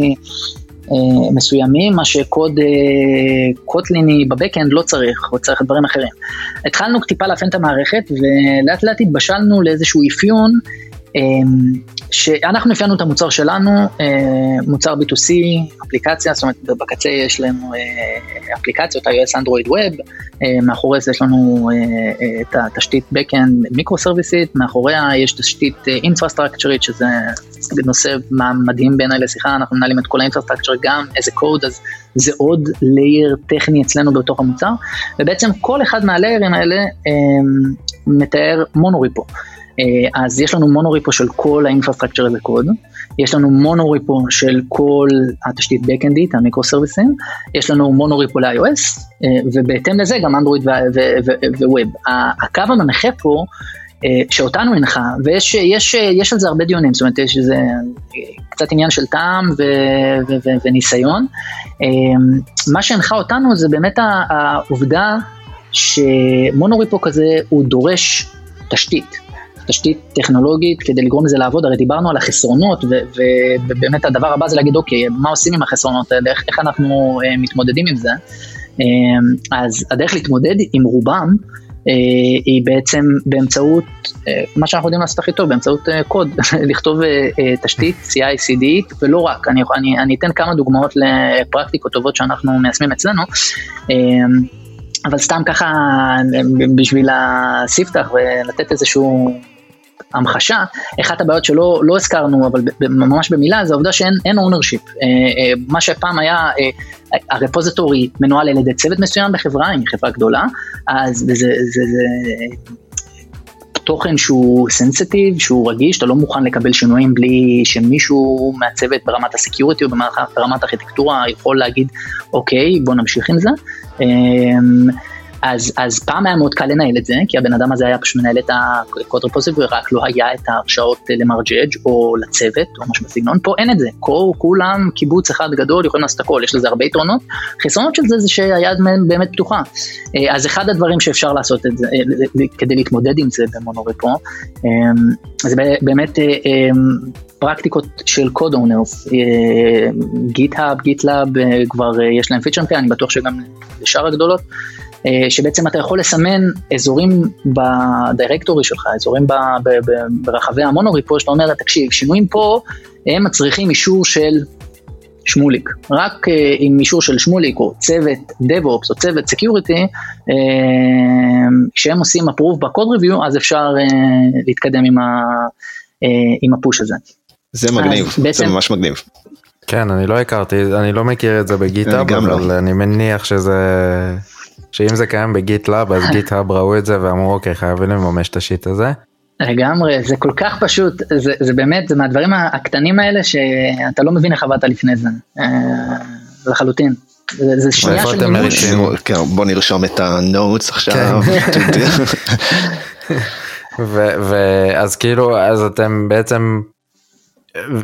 אה, מסוימים, מה שקוד אה, קוטליני בבקאנד לא צריך, או צריך דברים אחרים. התחלנו טיפה לאפיין את המערכת, ולאט לאט התבשלנו לאיזשהו אפיון אמ, שאנחנו אפיינו את המוצר שלנו, אה, מוצר B2C, אפליקציה, זאת אומרת בקצה יש לנו אה, אפליקציות, iOS, Web, אה, מאחורי זה יש לנו את התשתית Backend מיקרו סרוויסית, מאחוריה יש תשתית אינפרסטרקצ'רית, שזה נושא מדהים בעיניי לשיחה, אנחנו מנהלים את כל האינפרסטרקצ'ר גם איזה קוד, אז זה עוד לייר טכני אצלנו בתוך המוצר, ובעצם כל אחד מהליירים האלה מתאר מונוריפו. אה, אז יש לנו מונוריפו של כל האינפרסטרקצ'ר הזה קוד, יש לנו מונוריפו של כל התשתית בקאנדית, המיקרו סרוויסים, יש לנו מונוריפו ל-iOS, אה, ובהתאם לזה גם אנדרואיד וווב. הקו המנחה פה, אה, שאותנו הנחה, ויש יש, יש על זה הרבה דיונים, זאת אומרת יש איזה קצת עניין של טעם ו, ו, ו, וניסיון. מה שהנחה אותנו זה באמת העובדה שמונוריפו כזה הוא דורש תשתית. תשתית טכנולוגית כדי לגרום לזה לעבוד, הרי דיברנו על החסרונות, ובאמת הדבר הבא זה להגיד, אוקיי, מה עושים עם החסרונות האלה, איך, איך אנחנו אה, מתמודדים עם זה. אה, אז הדרך להתמודד עם רובם, אה, היא בעצם באמצעות, אה, מה שאנחנו יודעים לעשות הכי טוב, באמצעות אה, קוד, לכתוב תשתית CI/CD, ולא רק, אני, אני, אני אתן כמה דוגמאות לפרקטיקות טובות שאנחנו מיישמים אצלנו. אבל סתם ככה בשביל הספתח ולתת איזשהו המחשה, אחת הבעיות שלא לא הזכרנו, אבל ממש במילה, זה העובדה שאין ownership. אה, אה, מה שפעם היה, אה, ה repository מנוהל על ידי צוות מסוים בחברה, אם היא חברה גדולה, אז זה, זה, זה, זה תוכן שהוא sensitive, שהוא רגיש, אתה לא מוכן לקבל שינויים בלי שמישהו מהצוות ברמת ה security או ברמת הארכיטקטורה יכול להגיד, אוקיי, בוא נמשיך עם זה. אז, אז פעם היה מאוד קל לנהל את זה, כי הבן אדם הזה היה פשוט מנהל את הקוד רפוזיטורי, ורק לא היה את ההרשאות למרג'ג' או לצוות או משהו בסגנון, פה אין את זה, כל, כולם קיבוץ אחד גדול יכולים לעשות הכל, יש לזה הרבה יתרונות, חסרונות של זה זה שהיד באמת פתוחה. אז אחד הדברים שאפשר לעשות את זה, כדי להתמודד עם זה במונוריפו, זה באמת פרקטיקות של code owners, GitHub, GitLab, כבר יש להם כאלה, אני בטוח שגם לשאר הגדולות, אה, שבעצם אתה יכול לסמן אזורים ב directory שלך, אזורים ב, ב, ב, ברחבי ה monorepo, שאתה אומר, תקשיב, שינויים פה, הם מצריכים אישור של שמוליק. רק uh, עם אישור של שמוליק או צוות DevOps או צוות Security, uh, כשהם עושים approve בקוד review, אז אפשר uh, להתקדם עם, ה, uh, עם הפוש הזה. זה מגניב, בעצם, זה ממש מגניב. כן, אני לא הכרתי, אני לא מכיר את זה בגיטאב, אבל לא. אני מניח שזה... שאם זה קיים בגיטלאב אז גיטהאב ראו את זה ואמרו אוקיי חייבים לממש את השיט הזה. לגמרי, זה כל כך פשוט, זה, זה באמת, זה מהדברים הקטנים האלה שאתה לא מבין איך עבדת לפני זה, אה, לחלוטין. זה, זה שנייה של מימוש. כן, בוא נרשום את ה notes עכשיו. כן. ואז כאילו, אז אתם בעצם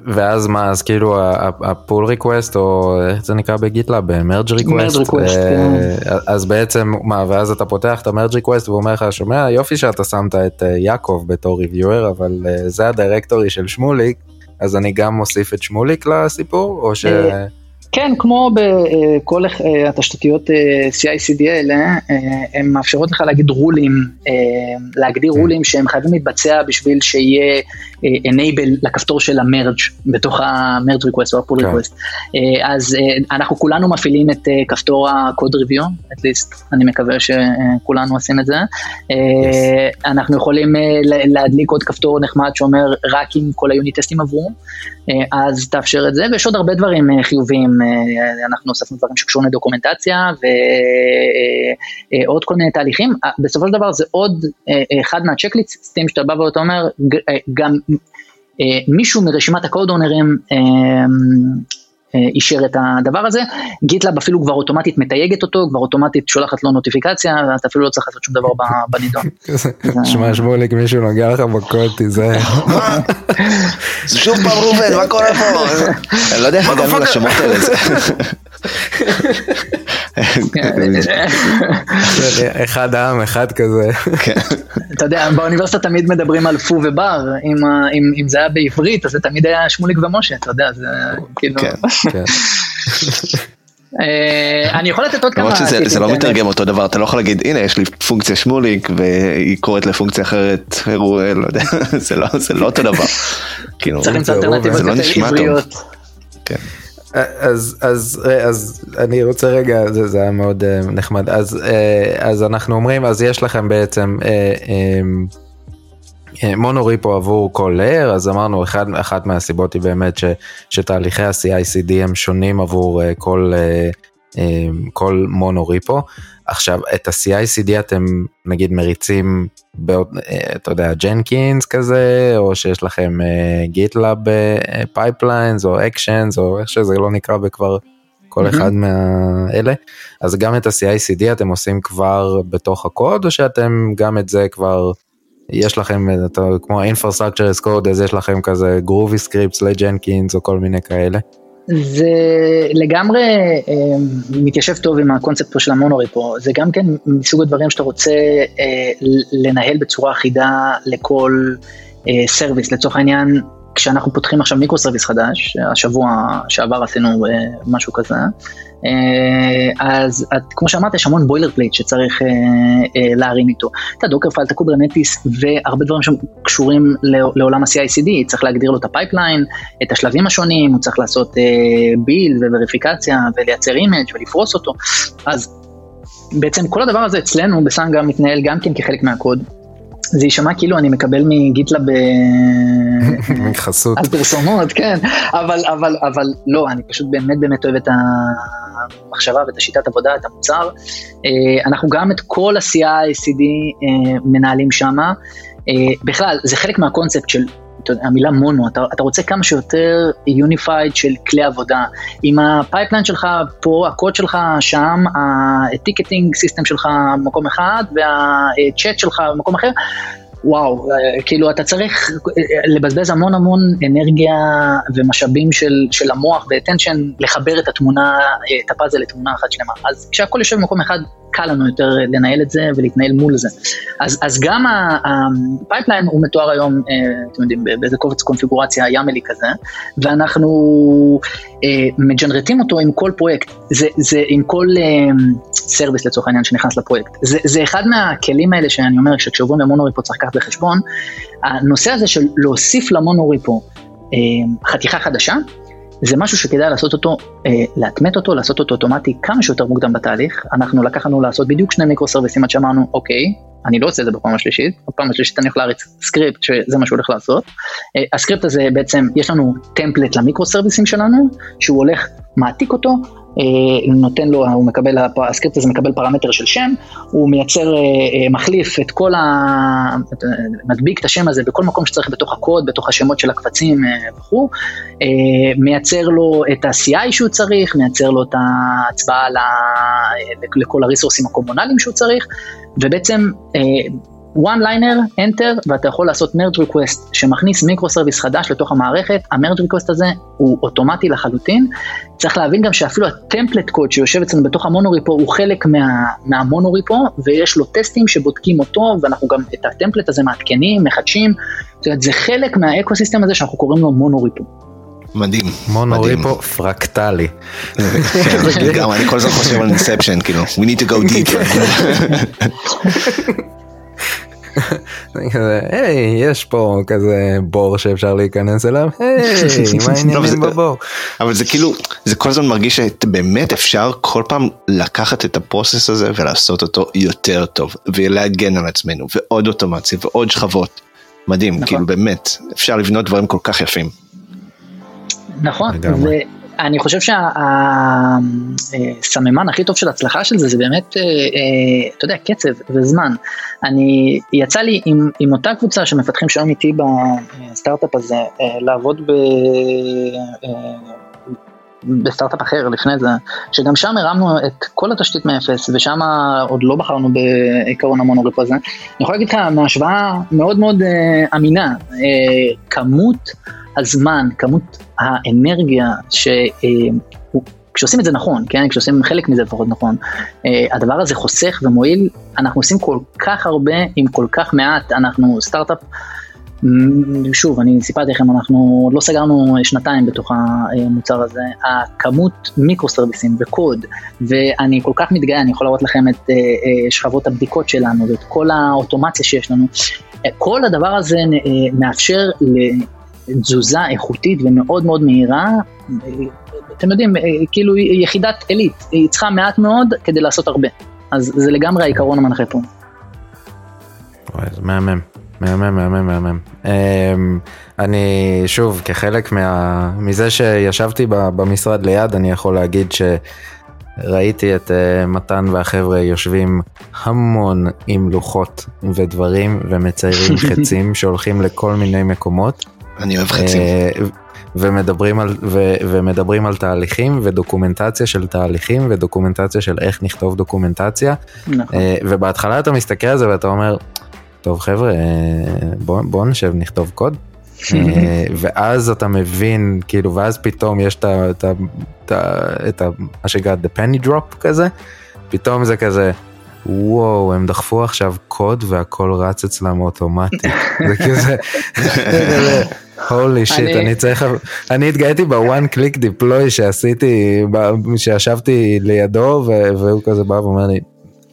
ואז מה אז כאילו ה pull request או איך זה נקרא ב GitLab merge request אז בעצם מה ואז אתה פותח את ה merge request והוא אומר לך שומע יופי שאתה שמת את אה, יעקב בתור reviewer אבל אה, זה ה directory של שמוליק אז אני גם מוסיף את שמוליק לסיפור או ש... אה, כן, כמו בכל התשתיות CI/CD האלה, הן מאפשרות לך להגיד רולים, להגדיר רולים שהם חייבים להתבצע בשביל שיהיה enable לכפתור של המרג' בתוך המרג' request או הפול כן. request. אה, אז אה, אנחנו כולנו מפעילים את אה, כפתור ה-code review, at least אני מקווה שכולנו עושים את זה. Yes. אנחנו יכולים להדליק עוד כפתור נחמד שאומר רק אם כל ה unit טסטים עברו, אז תאפשר את זה, ויש עוד הרבה דברים חיוביים, אנחנו הוספנו דברים שקשורים לדוקומנטציה ועוד כל מיני תהליכים, בסופו של דבר זה עוד אחד מה checklistים שאתה בא ואתה אומר, גם אה, מישהו מרשימת ה code ownerים אה, אה, אישר את הדבר הזה, GitLab אפילו כבר אוטומטית מתייגת אותו, כבר אוטומטית שולחת לו נוטיפיקציה, ואתה אפילו לא צריך לעשות שום דבר בנידון. שמע שמוליק מישהו נוגע לך בקוד, תיזהר. שוב פעם ראובן, מה קורה פה? אני לא יודע איך הגענו לשמות האלה. אחד העם, אחד כזה. כן. אתה יודע, באוניברסיטה תמיד מדברים על פו ובר, אם זה היה בעברית, אז זה תמיד היה שמוליק ומשה, אתה יודע, זה כאילו... כן, כן. אה, אני יכול לתת עוד כמה... למרות שזה לא מתרגם אותו דבר, אתה לא יכול להגיד, הנה יש לי פונקציה שמוליק והיא קוראת לפונקציה אחרת, לא יודע, לא, זה לא אותו דבר. כאילו, צריך למצוא אלטרנטיבות לא יותר עבריות. אז אז אז אני רוצה רגע זה, זה היה מאוד uh, נחמד. אז uh, אז אנחנו אומרים אז יש לכם בעצם um, מונוריפו עבור כל לייר אז אמרנו אחד אחת מהסיבות היא באמת ש, שתהליכי ה-CI/CD הם שונים עבור כל כל monorepo עכשיו את ה-CI/CD אתם נגיד מריצים, בעוד, אה, אתה יודע, Jenkins כזה, או שיש לכם GitLab pipelines או Actions או איך שזה לא נקרא בכבר כל אחד מהאלה, אז גם את ה-CI/CD אתם עושים כבר בתוך הקוד או שאתם גם את זה כבר יש לכם אתה, כמו infrastructure as code אז יש לכם כזה Groovy scripts ל Jenkins או כל מיני כאלה. זה לגמרי אה, מתיישב טוב עם הקונספט פה של ה monorepo, זה גם כן מסוג הדברים שאתה רוצה אה, לנהל בצורה אחידה לכל אה, service, לצורך העניין כשאנחנו פותחים עכשיו micro service חדש, השבוע שעבר עשינו אה, משהו כזה, אה, אז את, כמו שאמרת, יש המון boilerplate שצריך אה, להרים איתו. את ה Dockerfile, את ה Kubernetes והרבה דברים שקשורים לעולם ה-CICD, צריך להגדיר לו את ה pipeline, את השלבים השונים, הוא צריך לעשות build וריפיקציה ולייצר image ולפרוס אותו. אז בעצם כל הדבר הזה אצלנו בסאנגה מתנהל גם כן כחלק מהקוד. זה יישמע כאילו אני מקבל מ GitLab חסות על פרסומות, כן, אבל, אבל, אבל לא, אני פשוט באמת באמת אוהב את המחשבה ואת השיטת עבודה, את המוצר. אה, אנחנו גם את כל ה-CI-CD אה, מנהלים שמה. אה, בכלל, זה חלק מהקונספט של המילה מונו, אתה, אתה רוצה כמה שיותר unified של כלי עבודה. אם ה pipeline שלך פה, הקוד שלך שם, ה ticketing system שלך במקום אחד והצ'אט שלך במקום אחר, וואו, אה, כאילו אתה צריך אה, לבזבז המון המון אנרגיה ומשאבים של, של המוח ו attention לחבר את התמונה, אה, את הפאזל לתמונה אחת שלמה. אז כשהכל יושב במקום אחד, קל לנו יותר לנהל את זה ולהתנהל מול זה. אז, אז גם ה pipeline הוא מתואר היום, אתם יודעים, באיזה קובץ קונפיגורציה YAMLי כזה, ואנחנו מ generateים אותו עם כל פרויקט, זה, זה עם כל service לצורך העניין שנכנס לפרויקט. זה, זה אחד מהכלים האלה שאני אומר, שכשעוברים ל monorepo צריך לקחת בחשבון, הנושא הזה של להוסיף ל monorepo אה, חתיכה חדשה, זה משהו שכדאי לעשות אותו, אה, לאטמט אותו, לעשות אותו אוטומטי כמה שיותר מוקדם בתהליך. אנחנו לקחנו לעשות בדיוק שני מיקרו סרוויסים עד שאמרנו, אוקיי, אני לא עושה את זה בפעם השלישית, בפעם השלישית אני הולך להריץ סקריפט שזה מה שהוא הולך לעשות. אה, הסקריפט הזה בעצם, יש לנו template למיקרו סרוויסים שלנו, שהוא הולך, מעתיק אותו, נותן לו, הוא מקבל, הסקריפט הזה מקבל פרמטר של שם, הוא מייצר, אה, אה, מחליף את כל ה... מדביק את השם הזה בכל מקום שצריך בתוך הקוד, בתוך השמות של הקבצים וכו', מייצר לו את ה-CI שהוא צריך, מייצר לו את ההצבעה לכל הריסורסים הקומונליים שהוא צריך, ובעצם one liner, enter, ואתה יכול לעשות merge request שמכניס microservice חדש לתוך המערכת, ה-merge request הזה הוא אוטומטי לחלוטין. צריך להבין גם שאפילו ה-template code שיושב אצלנו בתוך ה-monorepo הוא חלק מה, מה-monorepo, ויש לו טסטים שבודקים אותו, ואנחנו גם את ה-template הזה מעדכנים, מחדשים, זאת אומרת זה חלק מה-ecosystem הזה שאנחנו קוראים לו monorepo. מדהים. monorepo פרקטלי. גם אני כל הזמן חושב על Inception, כאילו, we need to go deep. היי יש פה כזה בור שאפשר להיכנס אליו היי מה העניינים בבור. אבל זה כאילו זה כל הזמן מרגיש שבאמת אפשר כל פעם לקחת את ה-process הזה ולעשות אותו יותר טוב ולהגן על עצמנו ועוד אוטומציה ועוד שכבות. מדהים נכון. כאילו באמת אפשר לבנות דברים כל כך יפים. נכון. אני חושב שהסממן הכי טוב של הצלחה של זה, זה באמת, אה, אה, אתה יודע, קצב וזמן. אני, יצא לי עם, עם אותה קבוצה שמפתחים שהיום איתי בסטארט-אפ הזה, אה, לעבוד ב... בסטארט-אפ אחר לפני זה, שגם שם הרמנו את כל התשתית מאפס, ושם עוד לא בחרנו בעיקרון המונוריפ הזה. אני יכול להגיד לך מהשוואה מאוד מאוד אמינה, כמות הזמן, כמות האנרגיה, ש... אה, כשעושים את זה נכון, כן, כשעושים חלק מזה לפחות נכון, אה, הדבר הזה חוסך ומועיל, אנחנו עושים כל כך הרבה עם כל כך מעט, אנחנו סטארט-אפ, שוב, אני סיפרתי לכם, אנחנו לא סגרנו שנתיים בתוך המוצר הזה, הכמות מיקרו סרוויסים וקוד, ואני כל כך מתגאה, אני יכול להראות לכם את אה, שכבות הבדיקות שלנו ואת כל האוטומציה שיש לנו, כל הדבר הזה מאפשר תזוזה איכותית ומאוד מאוד מהירה, אתם יודעים, כאילו יחידת עילית, היא צריכה מעט מאוד כדי לעשות הרבה. אז זה לגמרי העיקרון המנחה פה. וואי, זה מהמם. מהמם, מהמם, מהמם. Um, אני, שוב, כחלק מה, מזה שישבתי במשרד ליד, אני יכול להגיד שראיתי את uh, מתן והחבר'ה יושבים המון עם לוחות ודברים ומציירים חצים שהולכים לכל מיני מקומות. אני אוהב חצים. אה, ומדברים על, ו, ומדברים על תהליכים ודוקומנטציה של תהליכים ודוקומנטציה של איך נכתוב דוקומנטציה. נכון. אה, ובהתחלה אתה מסתכל על זה ואתה אומר, טוב חבר'ה, אה, בוא, בוא נשב נכתוב קוד. ואז אתה מבין, כאילו, ואז פתאום יש את ה... את ה... את ה... מה שנקרא the penny drop כזה, פתאום זה כזה, וואו, הם דחפו עכשיו קוד והכל רץ אצלם אוטומטי. זה כזה, holy shit, אני צריך, אני התגאיתי ב-one click deploy שעשיתי, שישבתי לידו והוא כזה בא ואומר לי,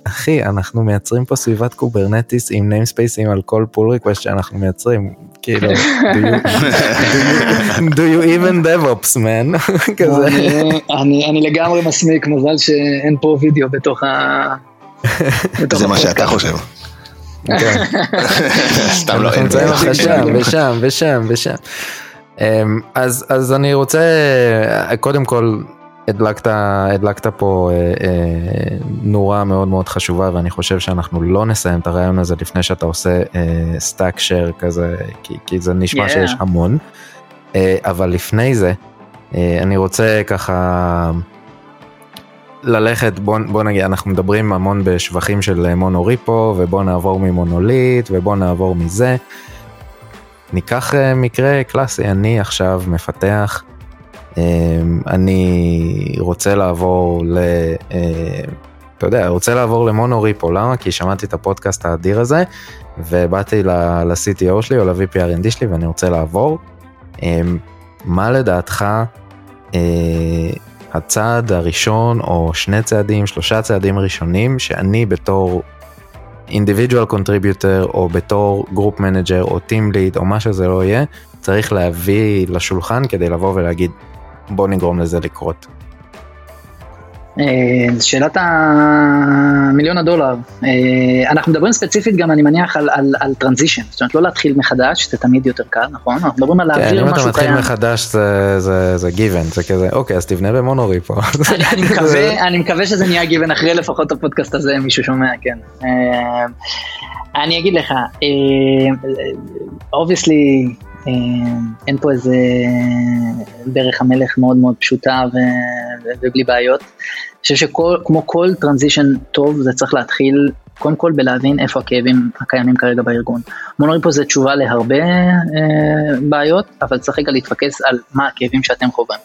אחי, אנחנו מייצרים פה סביבת Kubernetes עם ניימספייסים על כל pull request שאנחנו מייצרים, כאילו, do you even DevOps man, כזה. אני לגמרי מסמיק, מזל שאין פה וידאו בתוך ה... זה מה שאתה חושב. כן. סתם לא, אין לך שם ושם ושם ושם. אמ, אז אז אני רוצה קודם כל הדלקת, הדלקת פה אה, אה, נורה מאוד מאוד חשובה ואני חושב שאנחנו לא נסיים את הרעיון הזה לפני שאתה עושה אה, stack share כזה כי, כי זה נשמע yeah. שיש המון אה, אבל לפני זה אה, אני רוצה ככה ללכת בוא, בוא נגיד אנחנו מדברים המון בשבחים של מונוריפו ובוא נעבור ממונוליט ובוא נעבור מזה. ניקח אה, מקרה קלאסי אני עכשיו מפתח. אמ, אני רוצה לעבור ל... אה, אתה יודע, רוצה לעבור למונו ריפו, למה? כי שמעתי את הפודקאסט האדיר הזה, ובאתי ל-CTO שלי או ל-VPRND שלי ואני רוצה לעבור. אמ, מה לדעתך אה, הצעד הראשון או שני צעדים, שלושה צעדים ראשונים שאני בתור individual contributor או בתור group manager או team lead או מה שזה לא יהיה, צריך להביא לשולחן כדי לבוא ולהגיד בוא נגרום לזה לקרות. אה, שאלת המיליון הדולר, אה, אנחנו מדברים ספציפית גם אני מניח על, על, על transition, זאת אומרת לא להתחיל מחדש, זה תמיד יותר קל, נכון? אנחנו מדברים על להעביר משהו קיים. כן, אם אתה מתחיל מחדש זה, זה, זה given, זה כזה, אוקיי, אז תבנה ב-monorepo. אני, מקווה, אני מקווה שזה נהיה given אחרי לפחות הפודקאסט הזה, מישהו שומע, כן. אה, אני אגיד לך, obviously, אין פה איזה דרך המלך מאוד מאוד פשוטה ו... ובלי בעיות. אני חושב שכמו כל טרנזישן טוב זה צריך להתחיל קודם כל בלהבין איפה הכאבים הקיימים כרגע בארגון. מונוריפו זה תשובה להרבה אה, בעיות, אבל צריך רגע להתפקס על מה הכאבים שאתם חווים.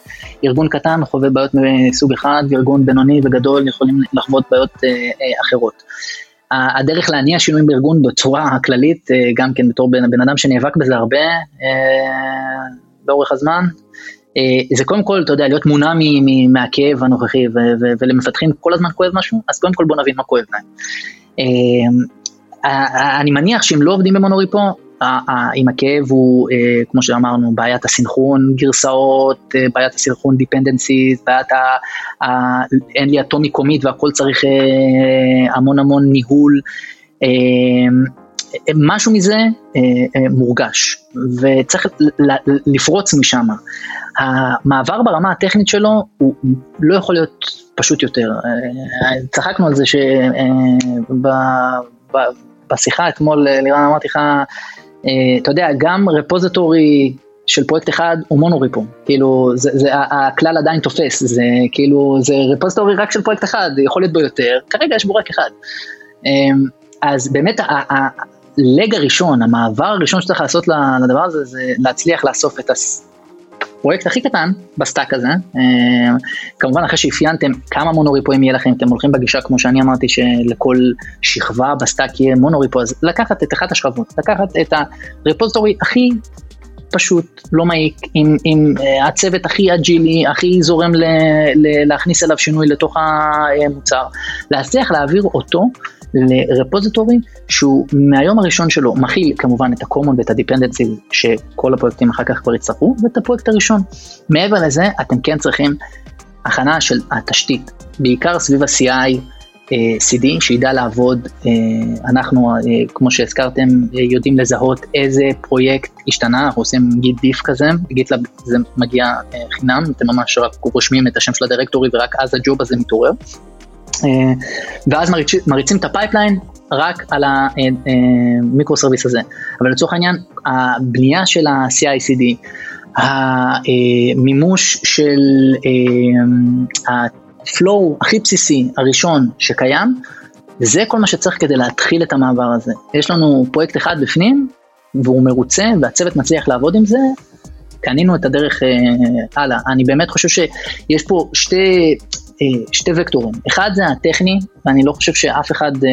ארגון קטן חווה בעיות מסוג אחד, וארגון בינוני וגדול יכולים לחוות בעיות אה, אה, אחרות. הדרך להניע שינויים בארגון בצורה הכללית, אה, גם כן בתור בן, בן אדם שנאבק בזה הרבה אה, לאורך הזמן, אה, זה קודם כל, אתה יודע, להיות מונע מהכאב הנוכחי ולמפתחים כל הזמן כואב משהו, אז קודם כל בוא נבין מה כואב להם. אני מניח שאם לא עובדים ב-monorepo, אם הכאב הוא, אה, כמו שאמרנו, בעיית הסינכרון גרסאות, אה, בעיית הסינכרון dependencies, בעיית ה... אין לי atomic commit והכל צריך אה, המון המון ניהול. משהו מזה מורגש וצריך לפרוץ משם. המעבר ברמה הטכנית שלו הוא לא יכול להיות פשוט יותר. צחקנו על זה שבשיחה אתמול לירן אמרתי לך אתה יודע, גם רפוזיטורי של פרויקט אחד הוא מונוריפו, כאילו זה, זה הכלל עדיין תופס, זה כאילו זה רפוזיטורי רק של פרויקט אחד, יכול להיות בו יותר, כרגע יש בו רק אחד. אמ, אז באמת ה-leg הראשון, המעבר הראשון שצריך לעשות לדבר הזה, זה להצליח לאסוף את הפרויקט הכי קטן ב-stack הזה, אמ, כמובן אחרי שאפיינתם כמה מונוריפואים יהיה לכם, אתם הולכים בגישה כמו שאני אמרתי שלכל שכבה ב-stack יהיה monorepo, אז לקחת את אחת השכבות, לקחת את ה-repository הכי פשוט, לא מעיק, עם, עם uh, הצוות הכי אג'ילי, הכי זורם ל, ל, להכניס אליו שינוי לתוך המוצר, להצליח להעביר אותו ל-repository שהוא מהיום הראשון שלו מכיל כמובן את ה-common ואת ה-dependency שכל הפרויקטים אחר כך כבר יצטרכו ואת הפרויקט הראשון. מעבר לזה אתם כן צריכים הכנה של התשתית, בעיקר סביב ה-CI. CD שידע לעבוד, אה, אנחנו אה, כמו שהזכרתם יודעים לזהות איזה פרויקט השתנה, אנחנו עושים git diff כזה, GitLab זה מגיע אה, חינם, אתם ממש רק רושמים את השם של ה-directory ורק אז הג'וב הזה מתעורר. אה, ואז מריצים את ה-pipeline רק על ה-microservice הזה. אבל לצורך העניין, הבנייה של ה-CI/CD, המימוש של ה-flow אה, הכי בסיסי הראשון שקיים, זה כל מה שצריך כדי להתחיל את המעבר הזה. יש לנו פרויקט אחד בפנים, והוא מרוצה, והצוות מצליח לעבוד עם זה, קנינו את הדרך אה, הלאה. אני באמת חושב שיש פה שתי, אה, שתי וקטורים. אחד זה הטכני, ואני לא חושב שאף אחד אה,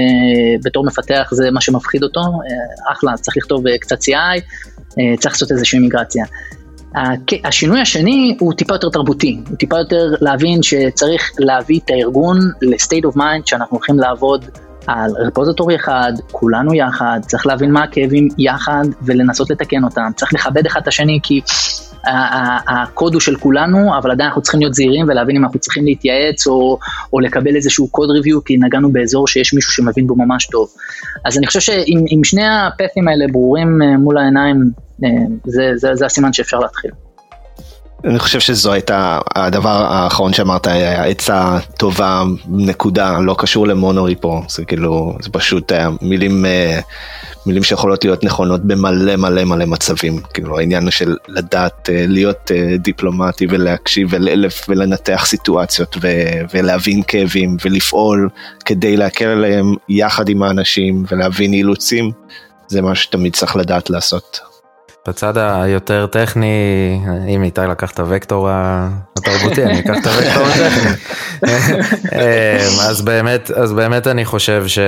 בתור מפתח זה מה שמפחיד אותו, אה, אחלה, צריך לכתוב קצת CI, צריך לעשות איזושהי מיגרציה. השינוי השני הוא טיפה יותר תרבותי, הוא טיפה יותר להבין שצריך להביא את הארגון ל-state of mind שאנחנו הולכים לעבוד על רפוזיטורי אחד, כולנו יחד, צריך להבין מה הכאבים יחד ולנסות לתקן אותם, צריך לכבד אחד את השני כי הקוד הוא של כולנו, אבל עדיין אנחנו צריכים להיות זהירים ולהבין אם אנחנו צריכים להתייעץ או, או לקבל איזשהו קוד ריוויו, כי נגענו באזור שיש מישהו שמבין בו ממש טוב. אז אני חושב שאם שני הפתים האלה ברורים אה, מול העיניים, אה, זה, זה, זה הסימן שאפשר להתחיל. אני חושב שזו הייתה הדבר האחרון שאמרת, עצה טובה, נקודה, לא קשור למונוריפו, זה כאילו, זה פשוט מילים, אה, מילים שיכולות להיות נכונות במלא מלא מלא מצבים, כאילו העניין של לדעת אה, להיות אה, דיפלומטי ולהקשיב ולנתח סיטואציות ולהבין כאבים ולפעול כדי להקל עליהם יחד עם האנשים ולהבין אילוצים, זה מה שתמיד צריך לדעת לעשות. בצד היותר טכני, אם איתי לקח את הוקטור התרבותי, אני אקח את הוקטור הטכני. אמ, אז באמת, אז באמת אני חושב ש,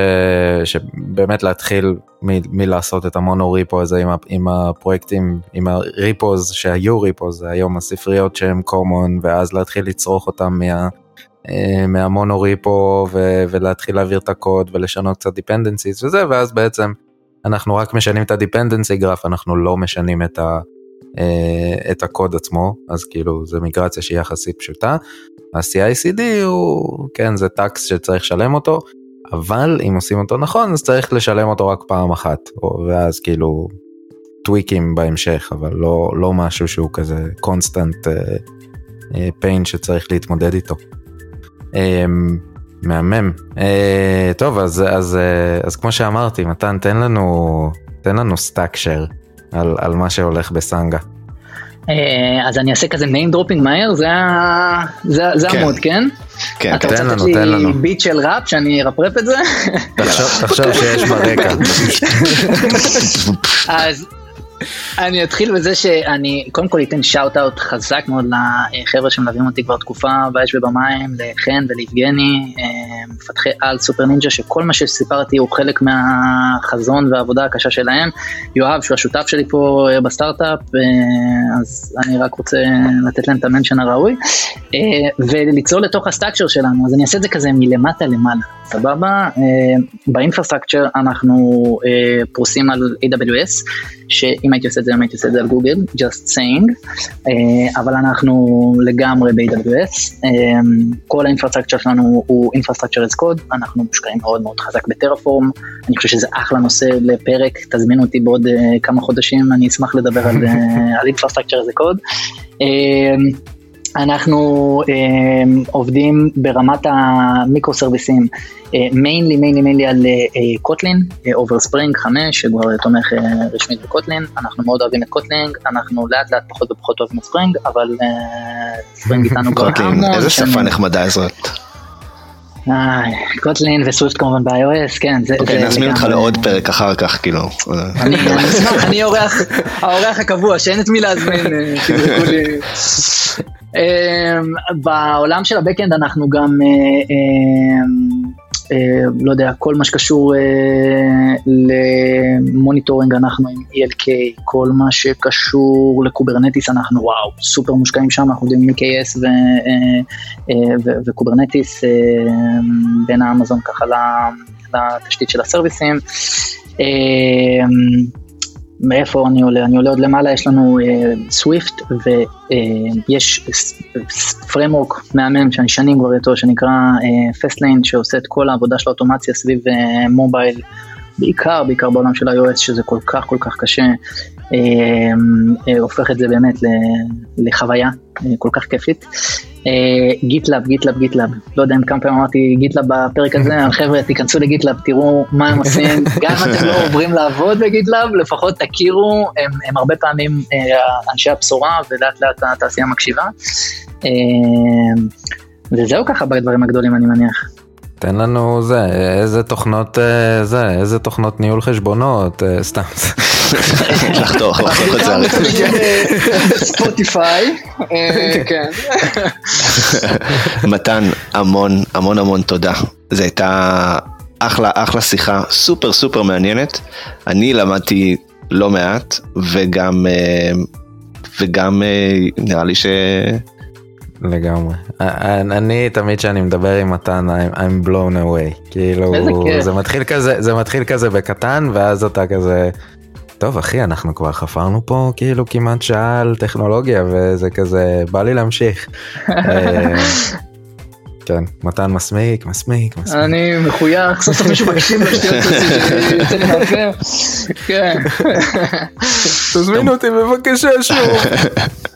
שבאמת להתחיל מ, מלעשות את המונו ריפו הזה עם, עם הפרויקטים, עם הריפוז שהיו ריפוז, היום הספריות שהם common, ואז להתחיל לצרוך אותם מה... אה, מהמונו ריפו ולהתחיל להעביר את הקוד ולשנות קצת dependencies וזה ואז בעצם אנחנו רק משנים את ה-dependency graph, אנחנו לא משנים את, ה, uh, את הקוד עצמו, אז כאילו זה מיגרציה שהיא יחסית פשוטה. ה-CICD הוא, כן, זה טקס שצריך לשלם אותו, אבל אם עושים אותו נכון, אז צריך לשלם אותו רק פעם אחת, ואז כאילו טוויקים בהמשך, אבל לא, לא משהו שהוא כזה constant uh, uh, pain שצריך להתמודד איתו. Um, מהמם. אה, טוב, אז, אז, אה, אז כמו שאמרתי, מתן, תן לנו, תן לנו stack share על, על מה שהולך בסנגה. אה, אז אני אעשה כזה name dropping מהר, זה, זה, זה כן. המוד, כן? כן, תן לנו, תן לנו. אתה רוצה לתת לי beat של ראפ, שאני ארפרפ את זה? תחשוב שיש ברקע. אז אני אתחיל בזה שאני קודם כל אתן shout out חזק מאוד לחבר'ה שמלווים אותי כבר תקופה באש ובמים, לחן וליבגני, אה, מפתחי על super ninja, שכל מה שסיפרתי הוא חלק מהחזון והעבודה הקשה שלהם. יואב, שהוא השותף שלי פה אה, בסטארט-אפ, אה, אז אני רק רוצה לתת להם את ה-mention הראוי, ולצלול לתוך ה-stack share שלנו, אז אני אעשה את זה כזה מלמטה למעלה, סבבה? באינפרסטרקצ'ר אנחנו פרוסים על AWS, שאם הייתי עושה את זה, הייתי עושה את זה על גוגל, just saying, uh, אבל אנחנו לגמרי ב-AWS, אה, כל האינפרסטרקצ'ר שלנו הוא Infrastructure as Code, אנחנו מושקעים מאוד מאוד חזק בטרפורם, אני חושב שזה אחלה נושא לפרק, תזמינו אותי בעוד uh, כמה חודשים, אני אשמח לדבר על, על Infrastructure as Code. אנחנו אה, עובדים ברמת ה microservices, mainly mainly mainly על Kotlin, over Spring 5 שכבר תומך אה, רשמית ב Kotlin, אנחנו מאוד אוהבים את Kotlin, אנחנו לאט לאט פחות ופחות אוהבים את Spring, אבל Spring איתנו כבר המון. איזה שפה נחמדה זאת. Kotlin ו Swift כמובן ב-iOS, כן. אוקיי, נזמין אותך לעוד פרק אחר כך, כאילו. אני האורח הקבוע, שאין את מי להזמין, אמ, בעולם של ה backend אנחנו גם, אה, אמ, אה, לא יודע, כל מה שקשור אה, ל monitoring אנחנו עם ELK, כל מה שקשור ל Kubernetes אנחנו וואו, סופר מושקעים שם, אנחנו עובדים עם EKS ו Kubernetes בין האמזון ככה לתשתית של הסרוויסים. מאיפה אני עולה? אני עולה עוד למעלה, יש לנו Swift uh, ויש framework מהמם שאני שנים כבר איתו, שנקרא uh, שעושה את כל העבודה של האוטומציה סביב mobile, uh, בעיקר, בעיקר בעולם של iOS, שזה כל כך כל כך קשה, uh, uh, הופך את זה באמת לחוויה uh, כל כך כיפית. GitLab, GitLab, GitLab, לא יודע אם כמה פעמים אמרתי GitLab בפרק הזה, אבל חבר'ה תיכנסו ל GitLab, תראו מה הם עושים, גם אם אתם לא עוברים לעבוד ב GitLab, לפחות תכירו, הם, הם הרבה פעמים אה, אנשי הבשורה ולאט לאט התעשייה מקשיבה. אה, וזהו ככה בדברים הגדולים אני מניח. תן לנו זה, איזה תוכנות אה, זה, איזה תוכנות ניהול חשבונות, אה, סתם. לחתוך, לחתוך את זה. ספוטיפיי, אה, כן. מתן, המון המון המון תודה. זו הייתה אחלה אחלה שיחה, סופר סופר מעניינת. אני למדתי לא מעט, וגם, וגם נראה לי ש... לגמרי. אני תמיד כשאני מדבר עם מתן, I'm blown away. כאילו, זה מתחיל כזה, זה מתחיל כזה בקטן, ואז אתה כזה, טוב אחי, אנחנו כבר חפרנו פה כאילו כמעט שעה על טכנולוגיה, וזה כזה, בא לי להמשיך. אה, כן, מתן מסמיק, מסמיק, מסמיק. אני מחוייך, סוף סוף מישהו מקשיב לשטויות יוצא לי מהפה. כן. תזמינו אותי בבקשה שוב.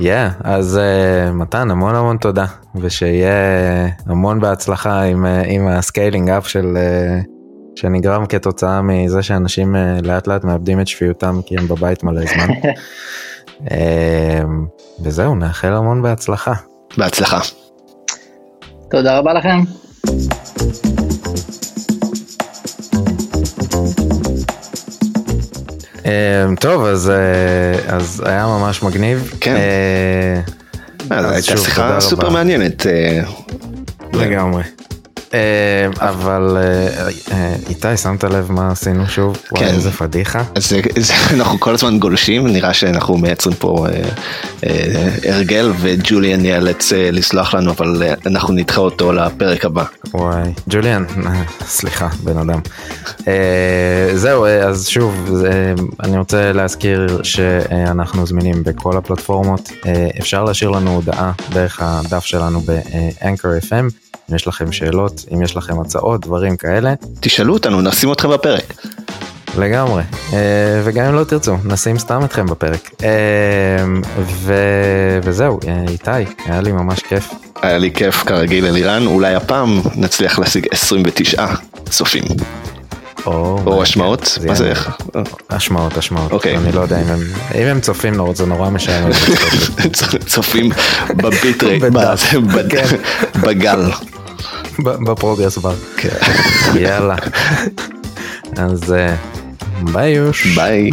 yeah, yeah, אז uh, מתן המון המון תודה ושיהיה המון בהצלחה עם, uh, עם ה scaling up של uh, שנגרם כתוצאה מזה שאנשים uh, לאט לאט מאבדים את שפיותם כי הם בבית מלא זמן. uh, וזהו נאחל המון בהצלחה. בהצלחה. תודה רבה לכם. טוב אז אה, אז היה ממש מגניב. כן. אה, אה, הייתה שיחה סופר מעניינת. לגמרי. אה, אבל אה, אה, איתי שמת לב מה עשינו שוב? כן. וואי איזה פדיחה. אנחנו כל הזמן גולשים נראה שאנחנו מייצרים פה הרגל וג'וליאן ייאלץ לסלוח לנו אבל אנחנו נדחה אותו לפרק הבא. וואי ג'וליאן סליחה בן אדם. זהו אז שוב אני רוצה להזכיר שאנחנו זמינים בכל הפלטפורמות אפשר להשאיר לנו הודעה דרך הדף שלנו ב-Anchor FM. אם יש לכם שאלות, אם יש לכם הצעות, דברים כאלה. תשאלו אותנו, נשים אתכם בפרק. לגמרי, אה, וגם אם לא תרצו, נשים סתם אתכם בפרק. אה, ו... וזהו, אה, איתי, היה לי ממש כיף. היה לי כיף כרגיל אלירן, אולי הפעם נצליח להשיג 29 צופים. או, או השמעות? מה זה איך? השמעות, השמעות. אוקיי. אני לא יודע אם הם, אם הם צופים לא, זה נורא משעמם. צופים בביטרי, כן. בגל. בפרוגרס בר. כן. יאללה. אז ביי יוש. ביי.